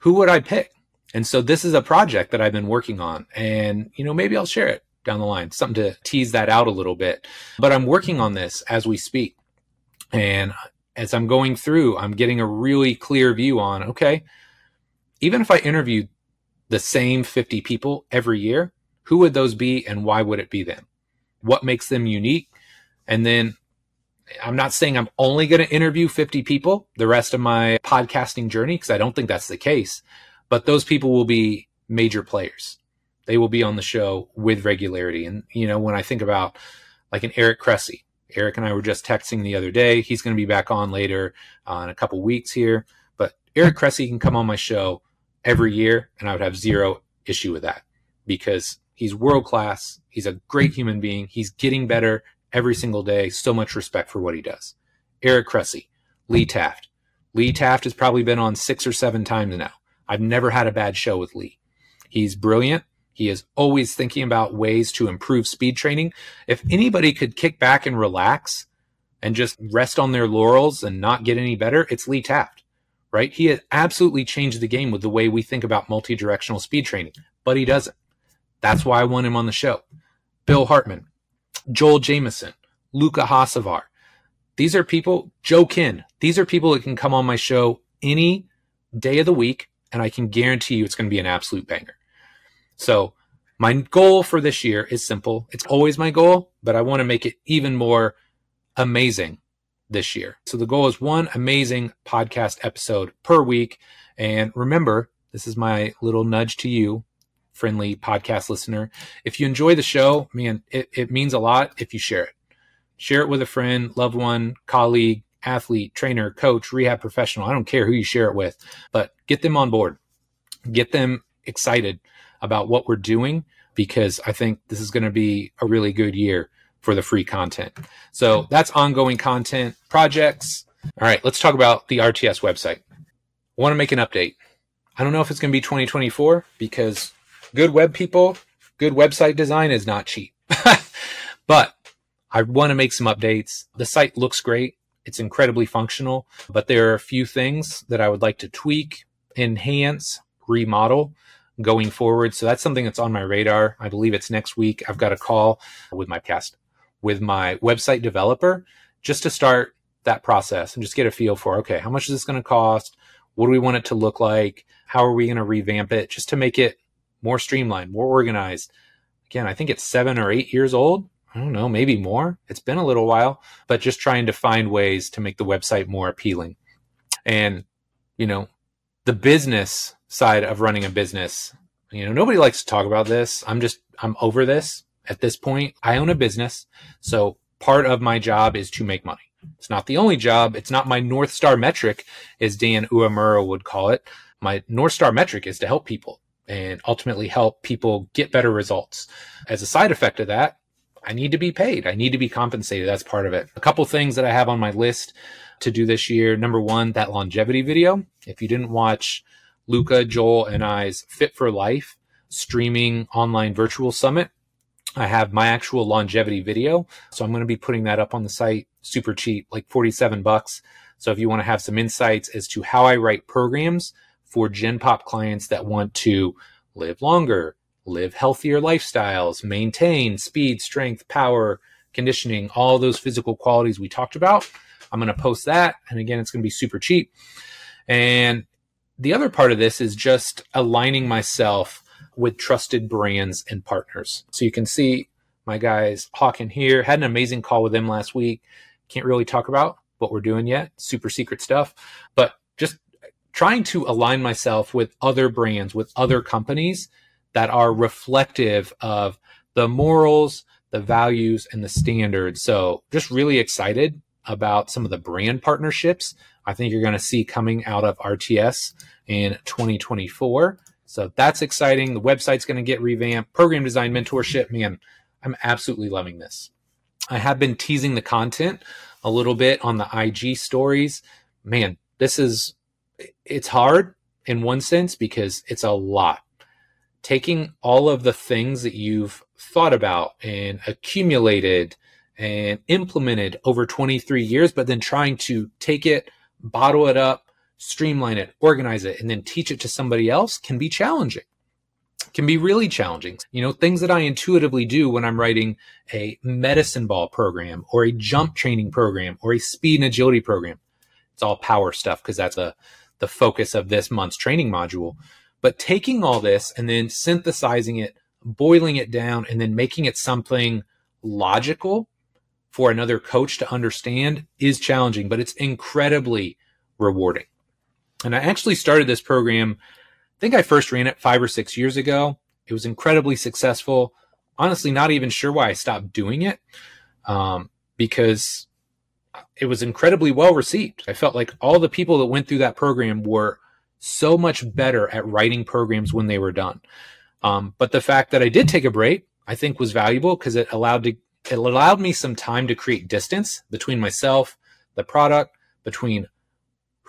who would I pick? And so this is a project that I've been working on and, you know, maybe I'll share it down the line, something to tease that out a little bit. But I'm working on this as we speak. And as I'm going through, I'm getting a really clear view on okay, even if I interviewed the same 50 people every year, who would those be and why would it be them? What makes them unique? And then I'm not saying I'm only going to interview 50 people the rest of my podcasting journey because I don't think that's the case, but those people will be major players. They will be on the show with regularity. And, you know, when I think about like an Eric Cressey, Eric and I were just texting the other day. He's going to be back on later uh, in a couple weeks here. But Eric Cressey can come on my show every year, and I would have zero issue with that because he's world class. He's a great human being. He's getting better every single day. So much respect for what he does. Eric Cressey, Lee Taft. Lee Taft has probably been on six or seven times now. I've never had a bad show with Lee. He's brilliant. He is always thinking about ways to improve speed training. If anybody could kick back and relax and just rest on their laurels and not get any better, it's Lee Taft, right? He absolutely changed the game with the way we think about multi directional speed training, but he doesn't. That's why I want him on the show. Bill Hartman, Joel Jamieson, Luka Hocevar. These are people, Joe Kenn, these are people that can come on my show any day of the week, and I can guarantee you it's going to be an absolute banger. So my goal for this year is simple. It's always my goal, but I want to make it even more amazing this year. So the goal is one amazing podcast episode per week. And remember, this is my little nudge to you, friendly podcast listener. If you enjoy the show, man, it, it means a lot if you share it. Share it with a friend, loved one, colleague, athlete, trainer, coach, rehab professional. I don't care who you share it with, but get them on board. Get them excited about what we're doing because I think this is going to be a really good year for the free content. So that's ongoing content projects. All right, let's talk about the RTS website. I want to make an update. I don't know if it's going to be 2024 because good web people, good website design is not cheap. but I want to make some updates. The site looks great. It's incredibly functional, but there are a few things that I would like to tweak, enhance, remodel going forward. So that's something that's on my radar. I believe it's next week. I've got a call with my cast with my website developer just to start that process and just get a feel for okay, how much is this going to cost? What do we want it to look like? How are we going to revamp it just to make it more streamlined, more organized? Again, I think it's seven or eight years old. I don't know, maybe more. It's been a little while, but just trying to find ways to make the website more appealing. And, you know, the business side of running a business. You know, nobody likes to talk about this. I'm just, I'm over this at this point. I own a business. So part of my job is to make money. It's not the only job. It's not my North Star metric, as Dan Uemura would call it. My North Star metric is to help people and ultimately help people get better results. As a side effect of that, I need to be paid. I need to be compensated. That's part of it. A couple things that I have on my list to do this year. Number one, that longevity video. If you didn't watch Luka, Joel, and I's Fit for Life streaming online virtual summit. I have my actual longevity video. So I'm going to be putting that up on the site super cheap, like 47 bucks. So if you want to have some insights as to how I write programs for Gen Pop clients that want to live longer, live healthier lifestyles, maintain speed, strength, power, conditioning, all those physical qualities we talked about, I'm going to post that. And again, it's going to be super cheap. And the other part of this is just aligning myself with trusted brands and partners. So you can see my guys Hawkin here had an amazing call with them last week. Can't really talk about what we're doing yet, super secret stuff, but just trying to align myself with other brands, with other companies that are reflective of the morals, the values, and the standards. So just really excited about some of the brand partnerships I think you're going to see coming out of RTS in 2024. So that's exciting. The website's going to get revamped. Program design mentorship, man, I'm absolutely loving this. I have been teasing the content a little bit on the IG stories. Man, this is it's hard in one sense because it's a lot. Taking all of the things that you've thought about and accumulated and implemented over 23 years, but then trying to take it bottle it up, streamline it, organize it, and then teach it to somebody else can be challenging. can be really challenging. You know, things that I intuitively do when I'm writing a medicine ball program or a jump training program or a speed and agility program. It's all power stuff because that's a, the focus of this month's training module. But taking all this and then synthesizing it, boiling it down, and then making it something logical for another coach to understand is challenging, but it's incredibly rewarding. And I actually started this program I think I first ran it five or six years ago. It was incredibly successful. Honestly, not even sure why I stopped doing it um, because it was incredibly well received. I felt like all the people that went through that program were so much better at writing programs when they were done. Um, but the fact that I did take a break, I think, was valuable because it allowed to it allowed me some time to create distance between myself, the product, between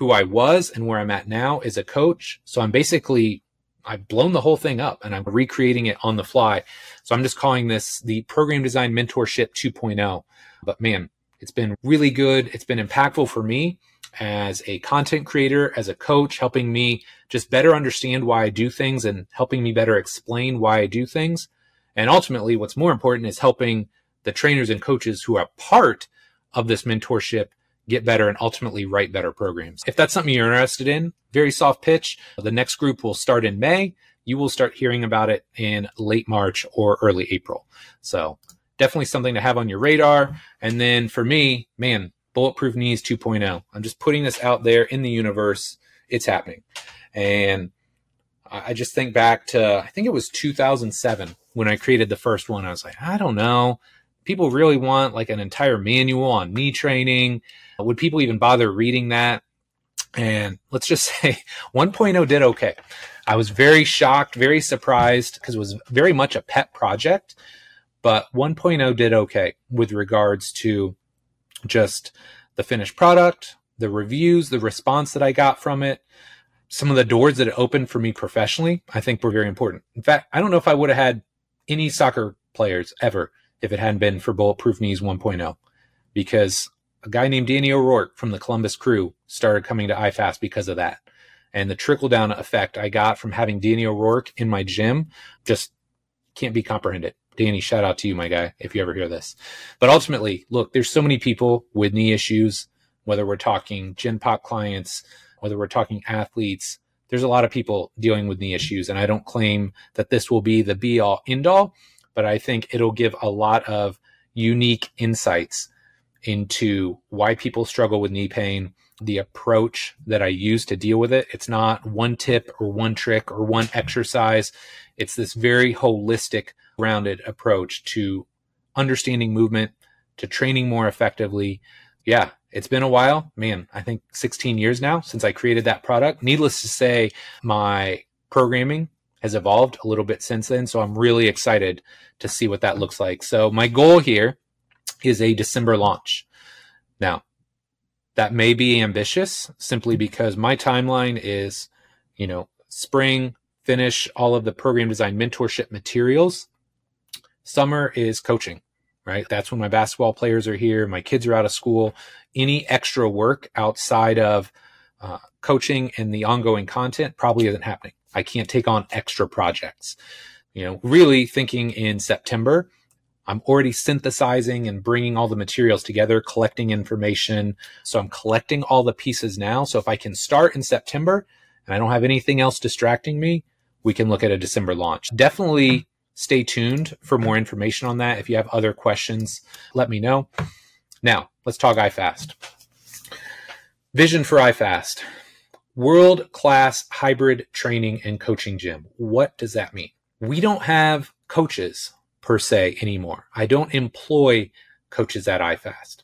who I was and where I'm at now as a coach. So I'm basically, I've blown the whole thing up and I'm recreating it on the fly. So I'm just calling this the program design mentorship 2.0. But man, it's been really good. It's been impactful for me as a content creator, as a coach, helping me just better understand why I do things and helping me better explain why I do things. And ultimately, what's more important is helping the trainers and coaches who are part of this mentorship get better and ultimately write better programs. If that's something you're interested in, very soft pitch. The next group will start in May. You will start hearing about it in late March or early April. So definitely something to have on your radar. And then for me, man, Bulletproof Knees 2.0. I'm just putting this out there in the universe. It's happening. And I just think back to, I think it was 2007 when I created the first one. I was like, I don't know. People really want like an entire manual on knee training Uh, would people even bother reading that? And let's just say 1.0 did okay. I was very shocked, very surprised because it was very much a pet project, but 1.0 did okay with regards to just the finished product, the reviews, the response that I got from it, some of the doors that it opened for me professionally, I think were very important. In fact, I don't know if I would have had any soccer players ever if it hadn't been for Bulletproof Knees 1.0 because a guy named Danny O'Rourke from the Columbus crew started coming to iFast because of that. And the trickle down effect I got from having Danny O'Rourke in my gym just can't be comprehended. Danny, shout out to you, my guy, if you ever hear this. But ultimately, look, there's so many people with knee issues, whether we're talking Gen Pop clients, whether we're talking athletes, there's a lot of people dealing with knee issues. And I don't claim that this will be the be all end all, but I think it'll give a lot of unique insights into why people struggle with knee pain, the approach that I use to deal with it. It's not one tip or one trick or one exercise. It's this very holistic, rounded approach to understanding movement, to training more effectively. Yeah, it's been a while. Man, I think 16 years now since I created that product. Needless to say, my programming has evolved a little bit since then. So I'm really excited to see what that looks like. So my goal here is a December launch. Now, that may be ambitious simply because my timeline is, you know, spring, finish all of the program design mentorship materials. Summer is coaching, right? That's when my basketball players are here, my kids are out of school. Any extra work outside of uh, coaching and the ongoing content probably isn't happening. I can't take on extra projects. You know, really thinking in September, I'm already synthesizing and bringing all the materials together, collecting information. So I'm collecting all the pieces now. So if I can start in September and I don't have anything else distracting me, we can look at a December launch. Definitely stay tuned for more information on that. If you have other questions, let me know. Now, let's talk iFast. Vision for iFast world class hybrid training and coaching gym. What does that mean? We don't have coaches per se anymore. I don't employ coaches at iFast.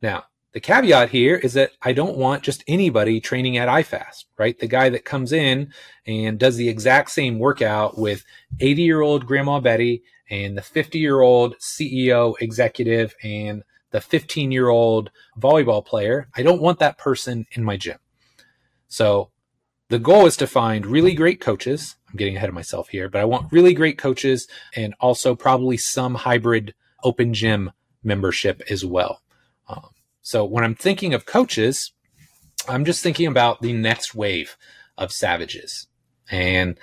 Now, the caveat here is that I don't want just anybody training at iFast, right? The guy that comes in and does the exact same workout with 80 year old Grandma Betty and the 50 year old CEO executive and the 15 year old volleyball player. I don't want that person in my gym. So the goal is to find really great coaches I'm getting ahead of myself here, but I want really great coaches and also probably some hybrid open gym membership as well. Um, so when I'm thinking of coaches, I'm just thinking about the next wave of savages. And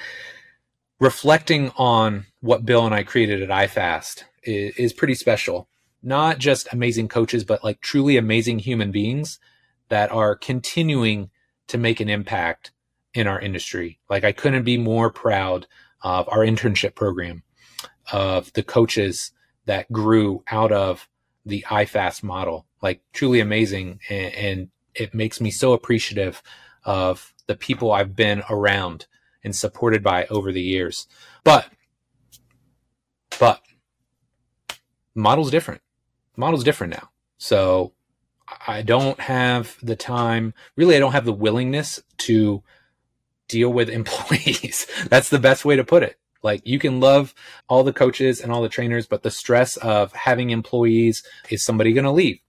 reflecting on what Bill and I created at iFast is, is pretty special. Not just amazing coaches, but like truly amazing human beings that are continuing to make an impact in our industry. Like I couldn't be more proud of our internship program, of the coaches that grew out of the iFast model. Like truly amazing. And, and it makes me so appreciative of the people I've been around and supported by over the years. But, but model's different. Model's different now. So I don't have the time. Really, I don't have the willingness to deal with employees. That's the best way to put it. Like you can love all the coaches and all the trainers, but the stress of having employees is somebody going to leave?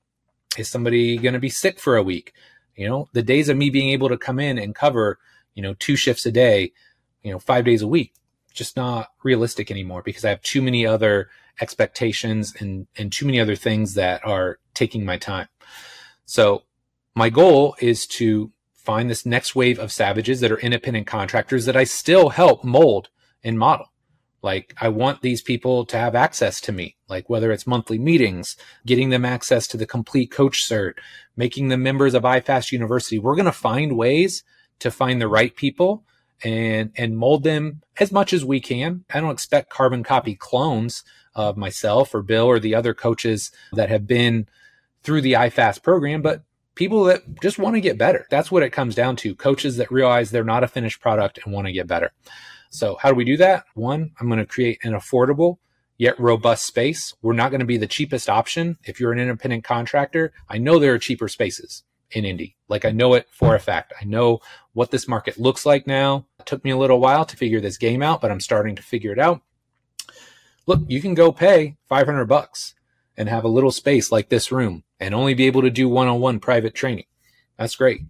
Is somebody going to be sick for a week? You know, the days of me being able to come in and cover, you know, two shifts a day, you know, five days a week, just not realistic anymore because I have too many other expectations and, and too many other things that are taking my time. So my goal is to find this next wave of savages that are independent contractors that I still help mold and model. Like I want these people to have access to me, like whether it's monthly meetings, getting them access to the complete coach cert, making them members of iFast University. We're going to find ways to find the right people and and mold them as much as we can. I don't expect carbon copy clones of myself or Bill or the other coaches that have been through the iFast program, but people that just want to get better. That's what it comes down to. Coaches that realize they're not a finished product and want to get better. So how do we do that? One, I'm going to create an affordable yet robust space. We're not going to be the cheapest option. If you're an independent contractor, I know there are cheaper spaces in Indy. Like I know it for a fact. I know what this market looks like now. It took me a little while to figure this game out, but I'm starting to figure it out. Look, you can go pay 500 bucks and have a little space like this room and only be able to do one-on-one private training. That's great.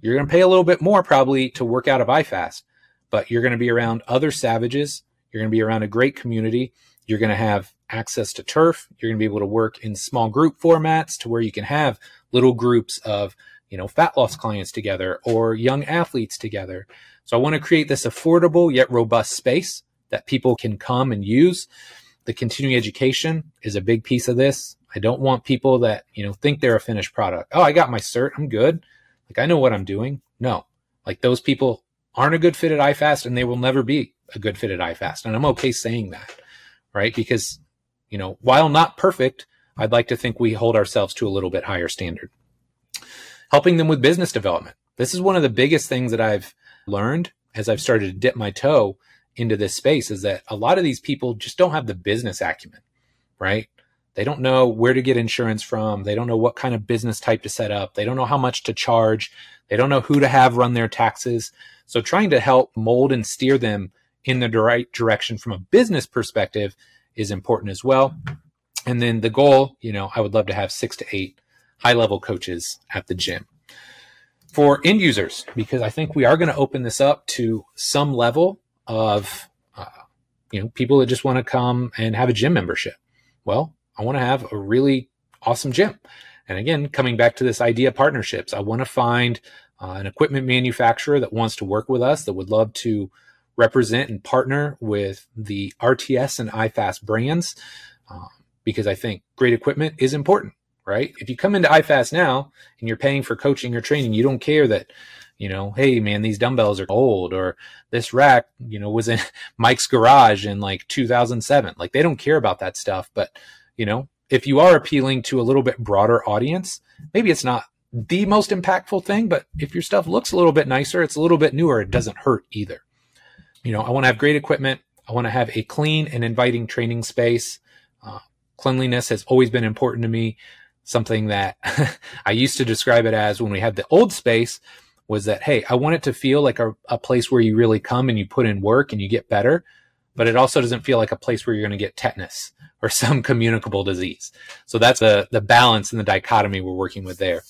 You're going to pay a little bit more probably to work out of iFast, but you're going to be around other savages. You're going to be around a great community. You're going to have access to turf. You're going to be able to work in small group formats to where you can have little groups of, you know, fat loss clients together or young athletes together. So I want to create this affordable yet robust space that people can come and use. The continuing education is a big piece of this. I don't want people that, you know, think they're a finished product. Oh, I got my cert. I'm good. Like I know what I'm doing. No, like those people aren't a good fit at iFast and they will never be a good fit at iFast. And I'm okay saying that, right? Because, you know, while not perfect, I'd like to think we hold ourselves to a little bit higher standard. Helping them with business development. This is one of the biggest things that I've learned as I've started to dip my toe into this space is that a lot of these people just don't have the business acumen, right? They don't know where to get insurance from. They don't know what kind of business type to set up. They don't know how much to charge. They don't know who to have run their taxes. So trying to help mold and steer them in the right direction from a business perspective is important as well. And then the goal, you know, I would love to have six to eight high level coaches at the gym. For end users, because I think we are going to open this up to some level of, uh, you know, people that just want to come and have a gym membership. Well, I want to have a really awesome gym. And again, coming back to this idea of partnerships, I want to find uh, an equipment manufacturer that wants to work with us, that would love to represent and partner with the RTS and iFast brands, uh, because I think great equipment is important, right? If you come into iFast now and you're paying for coaching or training, you don't care that, you know, hey man, these dumbbells are old or this rack, you know, was in Mike's garage in like 2007. Like they don't care about that stuff. But, you know, if you are appealing to a little bit broader audience, maybe it's not the most impactful thing, but if your stuff looks a little bit nicer, it's a little bit newer, it doesn't hurt either. You know, I want to have great equipment. I want to have a clean and inviting training space. Uh, cleanliness has always been important to me. Something that I used to describe it as when we had the old space was that, hey, I want it to feel like a, a place where you really come and you put in work and you get better, but it also doesn't feel like a place where you're going to get tetanus or some communicable disease. So that's the, the balance and the dichotomy we're working with there.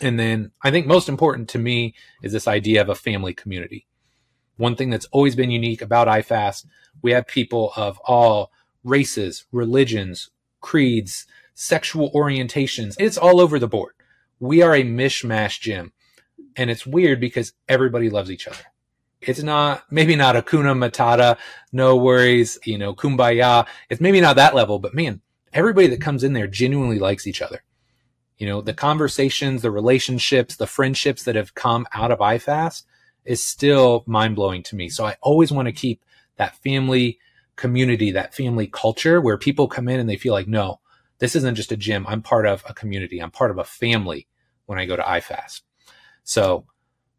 And then I think most important to me is this idea of a family community. One thing that's always been unique about iFast, we have people of all races, religions, creeds, sexual orientations. It's all over the board. We are a mishmash gym. And it's weird because everybody loves each other. it's not maybe not Hakuna Matata, no worries, you know, kumbaya. It's maybe not that level, but man, everybody that comes in there genuinely likes each other. You know, the conversations, the relationships, the friendships that have come out of iFast is still mind blowing to me. So I always want to keep that family community, that family culture where people come in and they feel like, no, this isn't just a gym. I'm part of a community. I'm part of a family when I go to iFast. So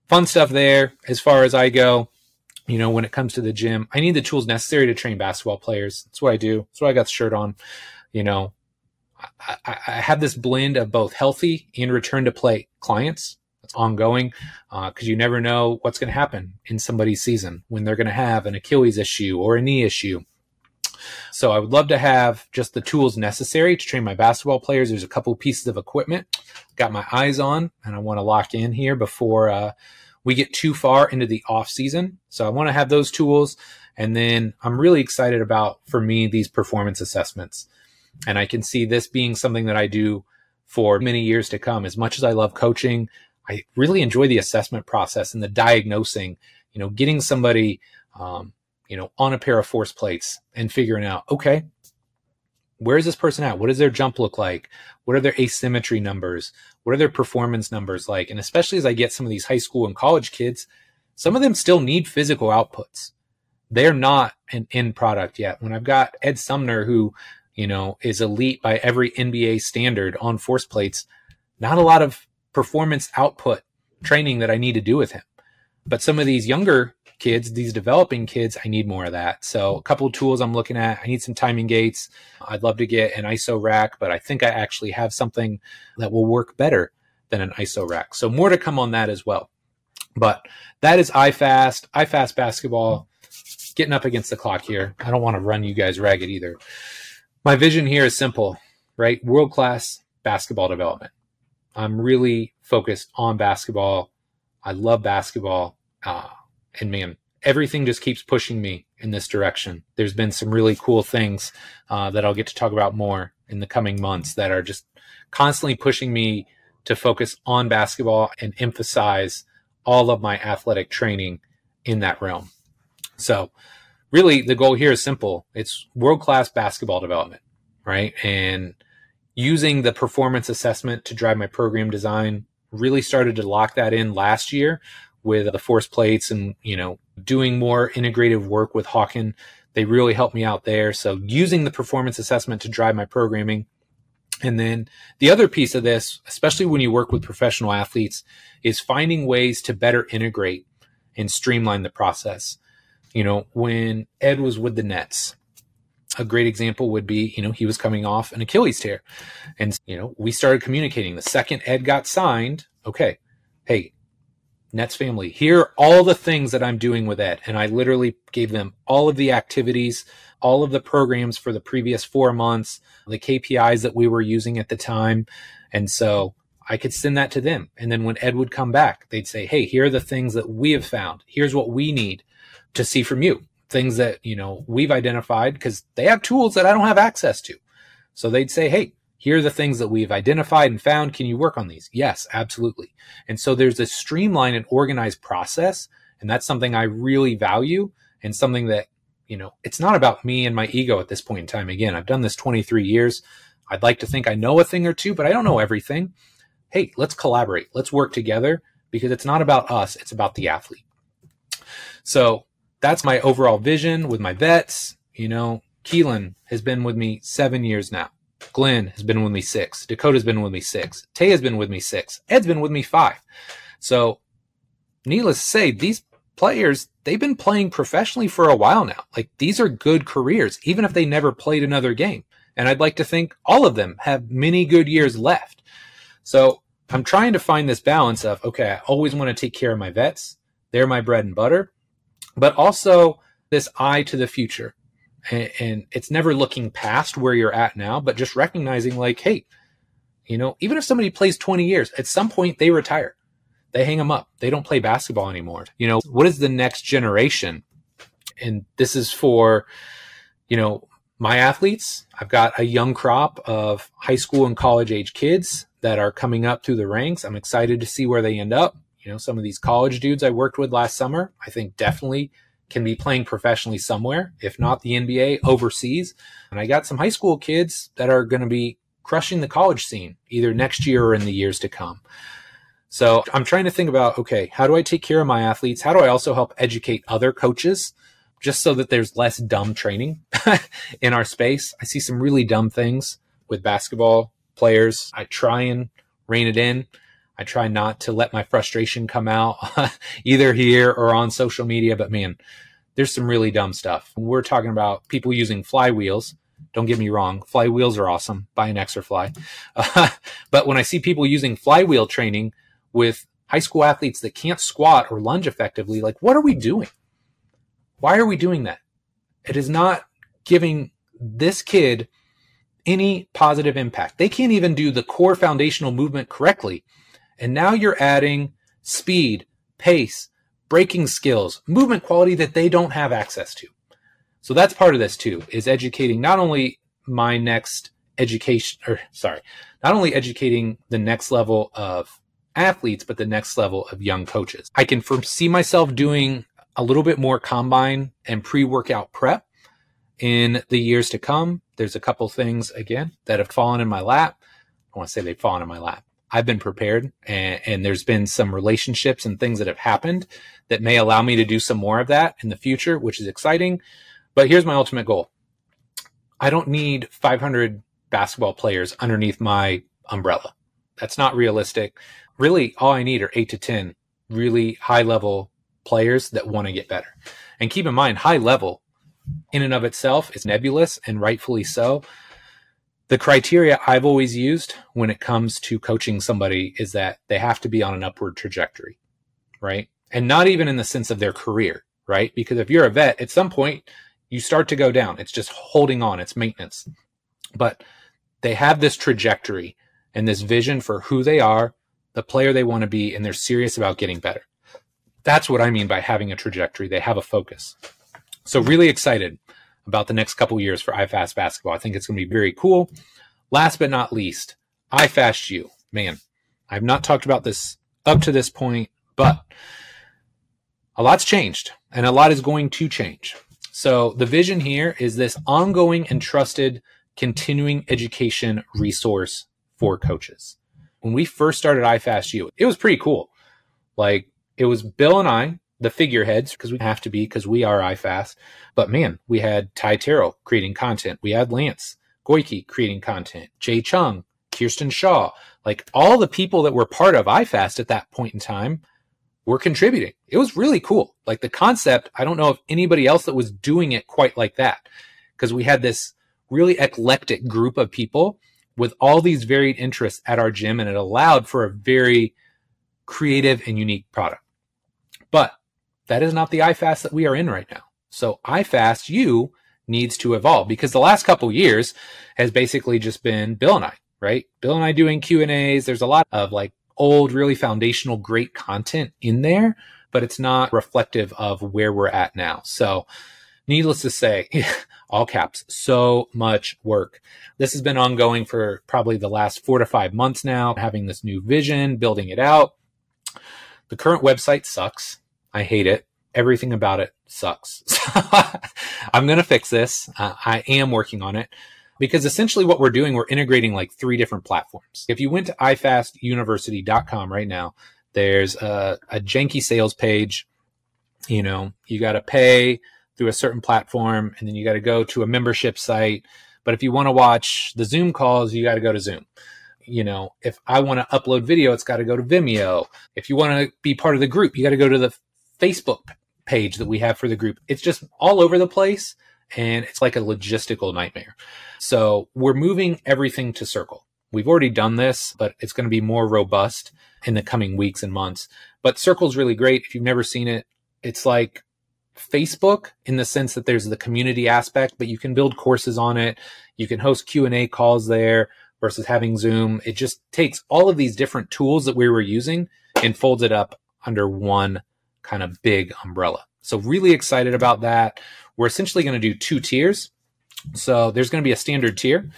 fun stuff there as far as I go. You know, when it comes to the gym, I need the tools necessary to train basketball players. That's what I do. That's why I got the shirt on. You know, I, I, I have this blend of both healthy and return to play clients. It's ongoing because uh, you never know what's going to happen in somebody's season when they're going to have an Achilles issue or a knee issue. So I would love to have just the tools necessary to train my basketball players. There's a couple pieces of equipment got my eyes on, and I want to lock in here before uh, we get too far into the off season. So I want to have those tools. And then I'm really excited about, for me, these performance assessments. And I can see this being something that I do for many years to come. As much as I love coaching, I really enjoy the assessment process and the diagnosing, you know, getting somebody, um, you know, on a pair of force plates and figuring out, okay, where is this person at? What does their jump look like? What are their asymmetry numbers? What are their performance numbers like? And especially as I get some of these high school and college kids, some of them still need physical outputs. They're not an end product yet. When I've got Ed Sumner, who, you know, is elite by every NBA standard on force plates, not a lot of performance output training that I need to do with him. But some of these younger kids, these developing kids, I need more of that. So a couple tools I'm looking at. I need some timing gates. I'd love to get an ISO rack, but I think I actually have something that will work better than an ISO rack. So more to come on that as well. But that is iFast, iFast basketball, getting up against the clock here. I don't want to run you guys ragged either. My vision here is simple, right? World class basketball development. I'm really focused on basketball. I love basketball. Uh, and man, everything just keeps pushing me in this direction. There's been some really cool things uh, that I'll get to talk about more in the coming months that are just constantly pushing me to focus on basketball and emphasize all of my athletic training in that realm. So, really, the goal here is simple it's world class basketball development, right? And using the performance assessment to drive my program design really started to lock that in last year with the force plates and, you know, doing more integrative work with Hawkin. They really helped me out there. So using the performance assessment to drive my programming. And then the other piece of this, especially when you work with professional athletes, is finding ways to better integrate and streamline the process. You know, when Ed was with the Nets, a great example would be, you know, he was coming off an Achilles tear. And, you know, we started communicating. The second Ed got signed, okay, hey, Nets family, here are all the things that I'm doing with Ed. And I literally gave them all of the activities, all of the programs for the previous four months, the KPIs that we were using at the time. And so I could send that to them. And then when Ed would come back, they'd say, Hey, here are the things that we have found. Here's what we need to see from you. Things that, you know, we've identified because they have tools that I don't have access to. So they'd say, Hey, here are the things that we've identified and found. Can you work on these? Yes, absolutely. And so there's a streamlined and organized process. And that's something I really value and something that, you know, it's not about me and my ego at this point in time. Again, I've done this 23 years. I'd like to think I know a thing or two, but I don't know everything. Hey, let's collaborate. Let's work together because it's not about us. It's about the athlete. So that's my overall vision with my vets. You know, Keelan has been with me seven years now. Glenn has been with me six. Dakota's been with me six. Tay has been with me six. Ed's been with me five. So, needless to say, these players, they've been playing professionally for a while now. Like, these are good careers, even if they never played another game. And I'd like to think all of them have many good years left. So, I'm trying to find this balance of, okay, I always want to take care of my vets. They're my bread and butter. But also this eye to the future and, and it's never looking past where you're at now, but just recognizing like, hey, you know, even if somebody plays 20 years, at some point they retire. They hang them up. They don't play basketball anymore. You know, what is the next generation? And this is for, you know, my athletes. I've got a young crop of high school and college age kids that are coming up through the ranks. I'm excited to see where they end up. You You know, some of these college dudes I worked with last summer, I think definitely can be playing professionally somewhere, if not the NBA, overseas. And I got some high school kids that are going to be crushing the college scene either next year or in the years to come. So I'm trying to think about okay, how do I take care of my athletes? How do I also help educate other coaches just so that there's less dumb training in our space? I see some really dumb things with basketball players. I try and rein it in. I try not to let my frustration come out either here or on social media, but man, there's some really dumb stuff. We're talking about people using flywheels. Don't get me wrong, flywheels are awesome. Buy an Exerfly. Uh, but when I see people using flywheel training with high school athletes that can't squat or lunge effectively, like, what are we doing? Why are we doing that? It is not giving this kid any positive impact. They can't even do the core foundational movement correctly. And now you're adding speed, pace, braking skills, movement quality that they don't have access to. So that's part of this too, is educating not only my next education, or sorry, not only educating the next level of athletes, but the next level of young coaches. I can foresee myself doing a little bit more combine and pre workout prep in the years to come. There's a couple things, again, that have fallen in my lap. I want to say they've fallen in my lap. I've been prepared and, and, there's been some relationships and things that have happened that may allow me to do some more of that in the future, which is exciting. But here's my ultimate goal. I don't need 500 basketball players underneath my umbrella. That's not realistic really all I need are eight to 10 really high level players that want to get better. And keep in mind, high level in and of itself is nebulous and rightfully so. The criteria I've always used when it comes to coaching somebody is that they have to be on an upward trajectory, right? And not even in the sense of their career, right? Because if you're a vet, at some point you start to go down. It's just holding on, it's maintenance. But they have this trajectory and this vision for who they are the player they want to be, and they're serious about getting better. That's what I mean by having a trajectory. They have a focus. So really excited about the next couple years for iFast basketball. I think it's going to be very cool. Last but not least, iFast U. Man, I've not talked about this up to this point, but a lot's changed and a lot is going to change. So the vision here is this ongoing and trusted continuing education resource for coaches when we first started iFastU, it was pretty cool. Like it was Bill and I, the figureheads, because we have to be because we are iFast. But man, we had Ty Terrell creating content. We had Lance Goyke creating content. Jay Chung, Kirsten Shaw, like all the people that were part of iFast at that point in time were contributing. It was really cool. Like the concept, I don't know if anybody else that was doing it quite like that because we had this really eclectic group of people with all these varied interests at our gym, and it allowed for a very creative and unique product. But that is not the iFast that we are in right now. So iFast U needs to evolve because the last couple years has basically just been Bill and I, right? Bill and I doing Q and A's. There's a lot of like old, really foundational, great content in there, but it's not reflective of where we're at now. So needless to say, all caps, so much work. This has been ongoing for probably the last four to five months now, having this new vision, building it out. The current website sucks. I hate it. Everything about it sucks. I'm going to fix this. Uh, I am working on it because essentially what we're doing, we're integrating like three different platforms. If you went to ifastuniversity.com right now, there's a, a janky sales page. You know, you got to pay through a certain platform and then you got to go to a membership site. But if you want to watch the Zoom calls, you got to go to Zoom. You know, if I want to upload video, it's got to go to Vimeo. If you want to be part of the group, you got to go to the Facebook page that we have for the group. It's just all over the place and it's like a logistical nightmare. So we're moving everything to Circle. We've already done this, but it's going to be more robust in the coming weeks and months. But Circle's really great. If you've never seen it, it's like Facebook in the sense that there's the community aspect, but you can build courses on it. You can host Q&A calls there versus having Zoom. It just takes all of these different tools that we were using and folds it up under one kind of big umbrella. So really excited about that. We're essentially going to do two tiers. So there's going to be a standard tier,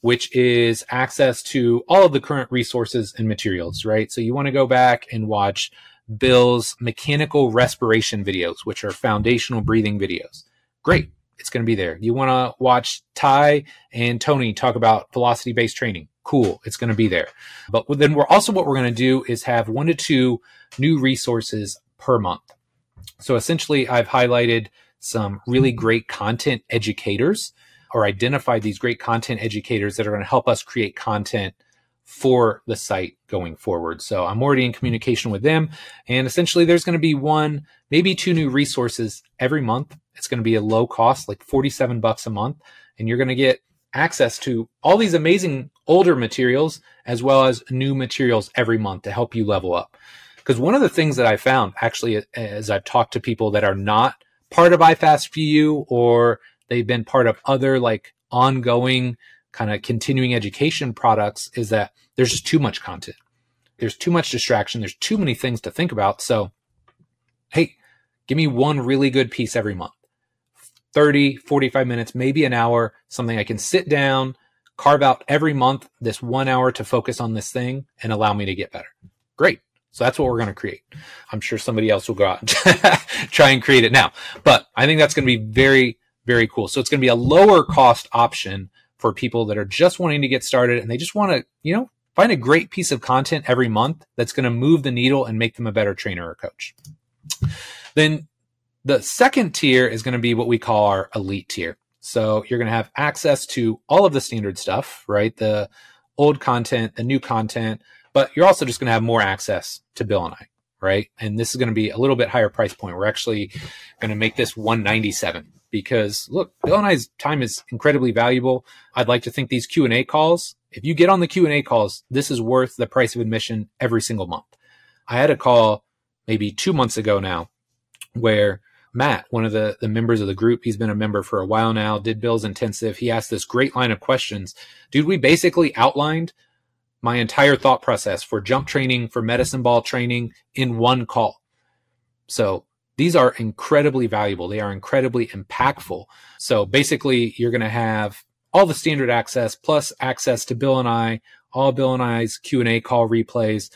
which is access to all of the current resources and materials, right? So you want to go back and watch Bill's mechanical respiration videos, which are foundational breathing videos. Great. It's going to be there. You want to watch Ty and Tony talk about velocity based training. Cool. It's going to be there. But then we're also what we're going to do is have one to two new resources per month. So essentially, I've highlighted some really great content educators or identified these great content educators that are going to help us create content for the site going forward. So I'm already in communication with them. And essentially, there's going to be one, maybe two new resources every month. It's going to be a low cost, like 47 bucks a month. And you're going to get access to all these amazing older materials as well as new materials every month to help you level up. Because one of the things that I found actually, as I've talked to people that are not part of iFastU or they've been part of other like ongoing kind of continuing education products is that there's just too much content. There's too much distraction. There's too many things to think about. So, hey, give me one really good piece every month 30, 45 minutes, maybe an hour, something I can sit down, carve out every month this one hour to focus on this thing and allow me to get better. Great. So that's what we're going to create. I'm sure somebody else will go out and try and create it now. But I think that's going to be very, very cool. So it's going to be a lower cost option for people that are just wanting to get started and they just want to, you know, find a great piece of content every month that's going to move the needle and make them a better trainer or coach. Then the second tier is going to be what we call our elite tier. So you're going to have access to all of the standard stuff, right? The old content, the new content, but you're also just going to have more access to Bill and I, right? And this is going to be a little bit higher price point. We're actually going to make this 197 because look, Bill and I's time is incredibly valuable. I'd like to think these Q and A calls, if you get on the Q and A calls, this is worth the price of admission every single month. I had a call maybe two months ago now where Matt, one of the, the members of the group, he's been a member for a while now, did Bill's intensive. He asked this great line of questions. Dude, we basically outlined my entire thought process for jump training, for medicine ball training in one call. So these are incredibly valuable. They are incredibly impactful. So basically, you're going to have all the standard access plus access to Bill and I, all Bill and I's Q&A call replays,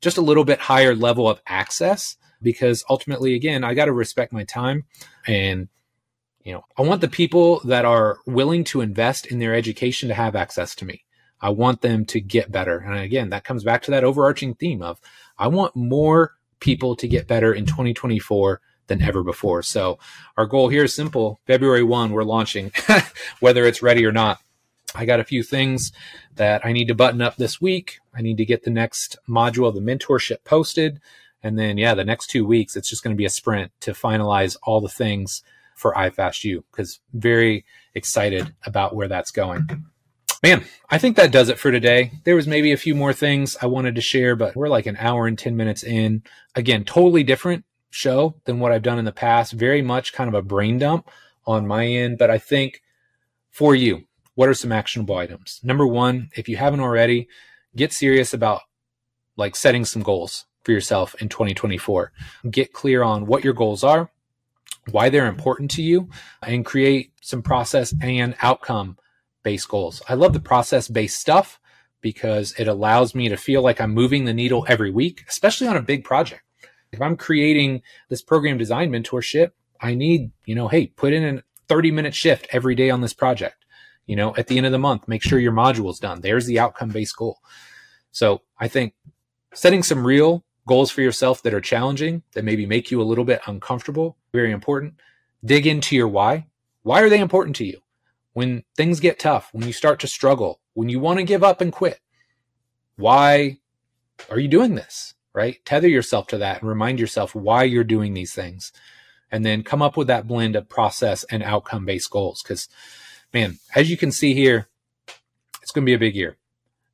just a little bit higher level of access because ultimately again, I got to respect my time and you know, I want the people that are willing to invest in their education to have access to me. I want them to get better. And again, that comes back to that overarching theme of I want more people to get better in 2024 than ever before. So our goal here is simple. February 1, we're launching, whether it's ready or not. I got a few things that I need to button up this week. I need to get the next module of the mentorship posted. And then, yeah, the next two weeks, it's just going to be a sprint to finalize all the things for iFastU because very excited about where that's going. Man, I think that does it for today. There was maybe a few more things I wanted to share, but we're like an hour and 10 minutes in. Again, totally different show than what I've done in the past. Very much kind of a brain dump on my end, but I think for you, what are some actionable items? Number one, if you haven't already, get serious about like setting some goals for yourself in 2024. Get clear on what your goals are, why they're important to you, and create some process and outcome based goals. I love the process based stuff because it allows me to feel like I'm moving the needle every week, especially on a big project. If I'm creating this program design mentorship, I need, you know, hey, put in a 30 minute shift every day on this project. You know, at the end of the month, make sure your module is done. There's the outcome based goal. So I think setting some real goals for yourself that are challenging, that maybe make you a little bit uncomfortable, very important. Dig into your why. Why are they important to you? When things get tough, when you start to struggle, when you want to give up and quit, why are you doing this? Right? Tether yourself to that and remind yourself why you're doing these things. And then come up with that blend of process and outcome based goals. Because, man, as you can see here, it's going to be a big year.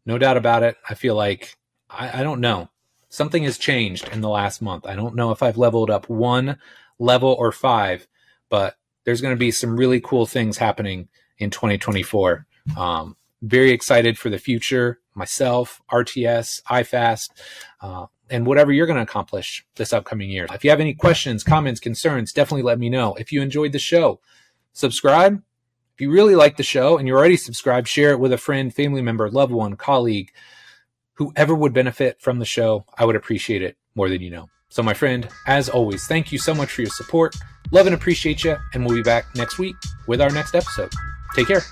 No doubt about it. I feel like, I, I don't know. Something has changed in the last month. I don't know if I've leveled up one level or five, but there's going to be some really cool things happening in 2024. Um, very excited for the future, myself, RTS, iFast, uh, and whatever you're going to accomplish this upcoming year. If you have any questions, comments, concerns, definitely let me know. If you enjoyed the show, subscribe. If you really like the show and you're already subscribed, share it with a friend, family member, loved one, colleague, whoever would benefit from the show. I would appreciate it more than you know. So, my friend, as always, thank you so much for your support. Love and appreciate you, and we'll be back next week with our next episode. Take care.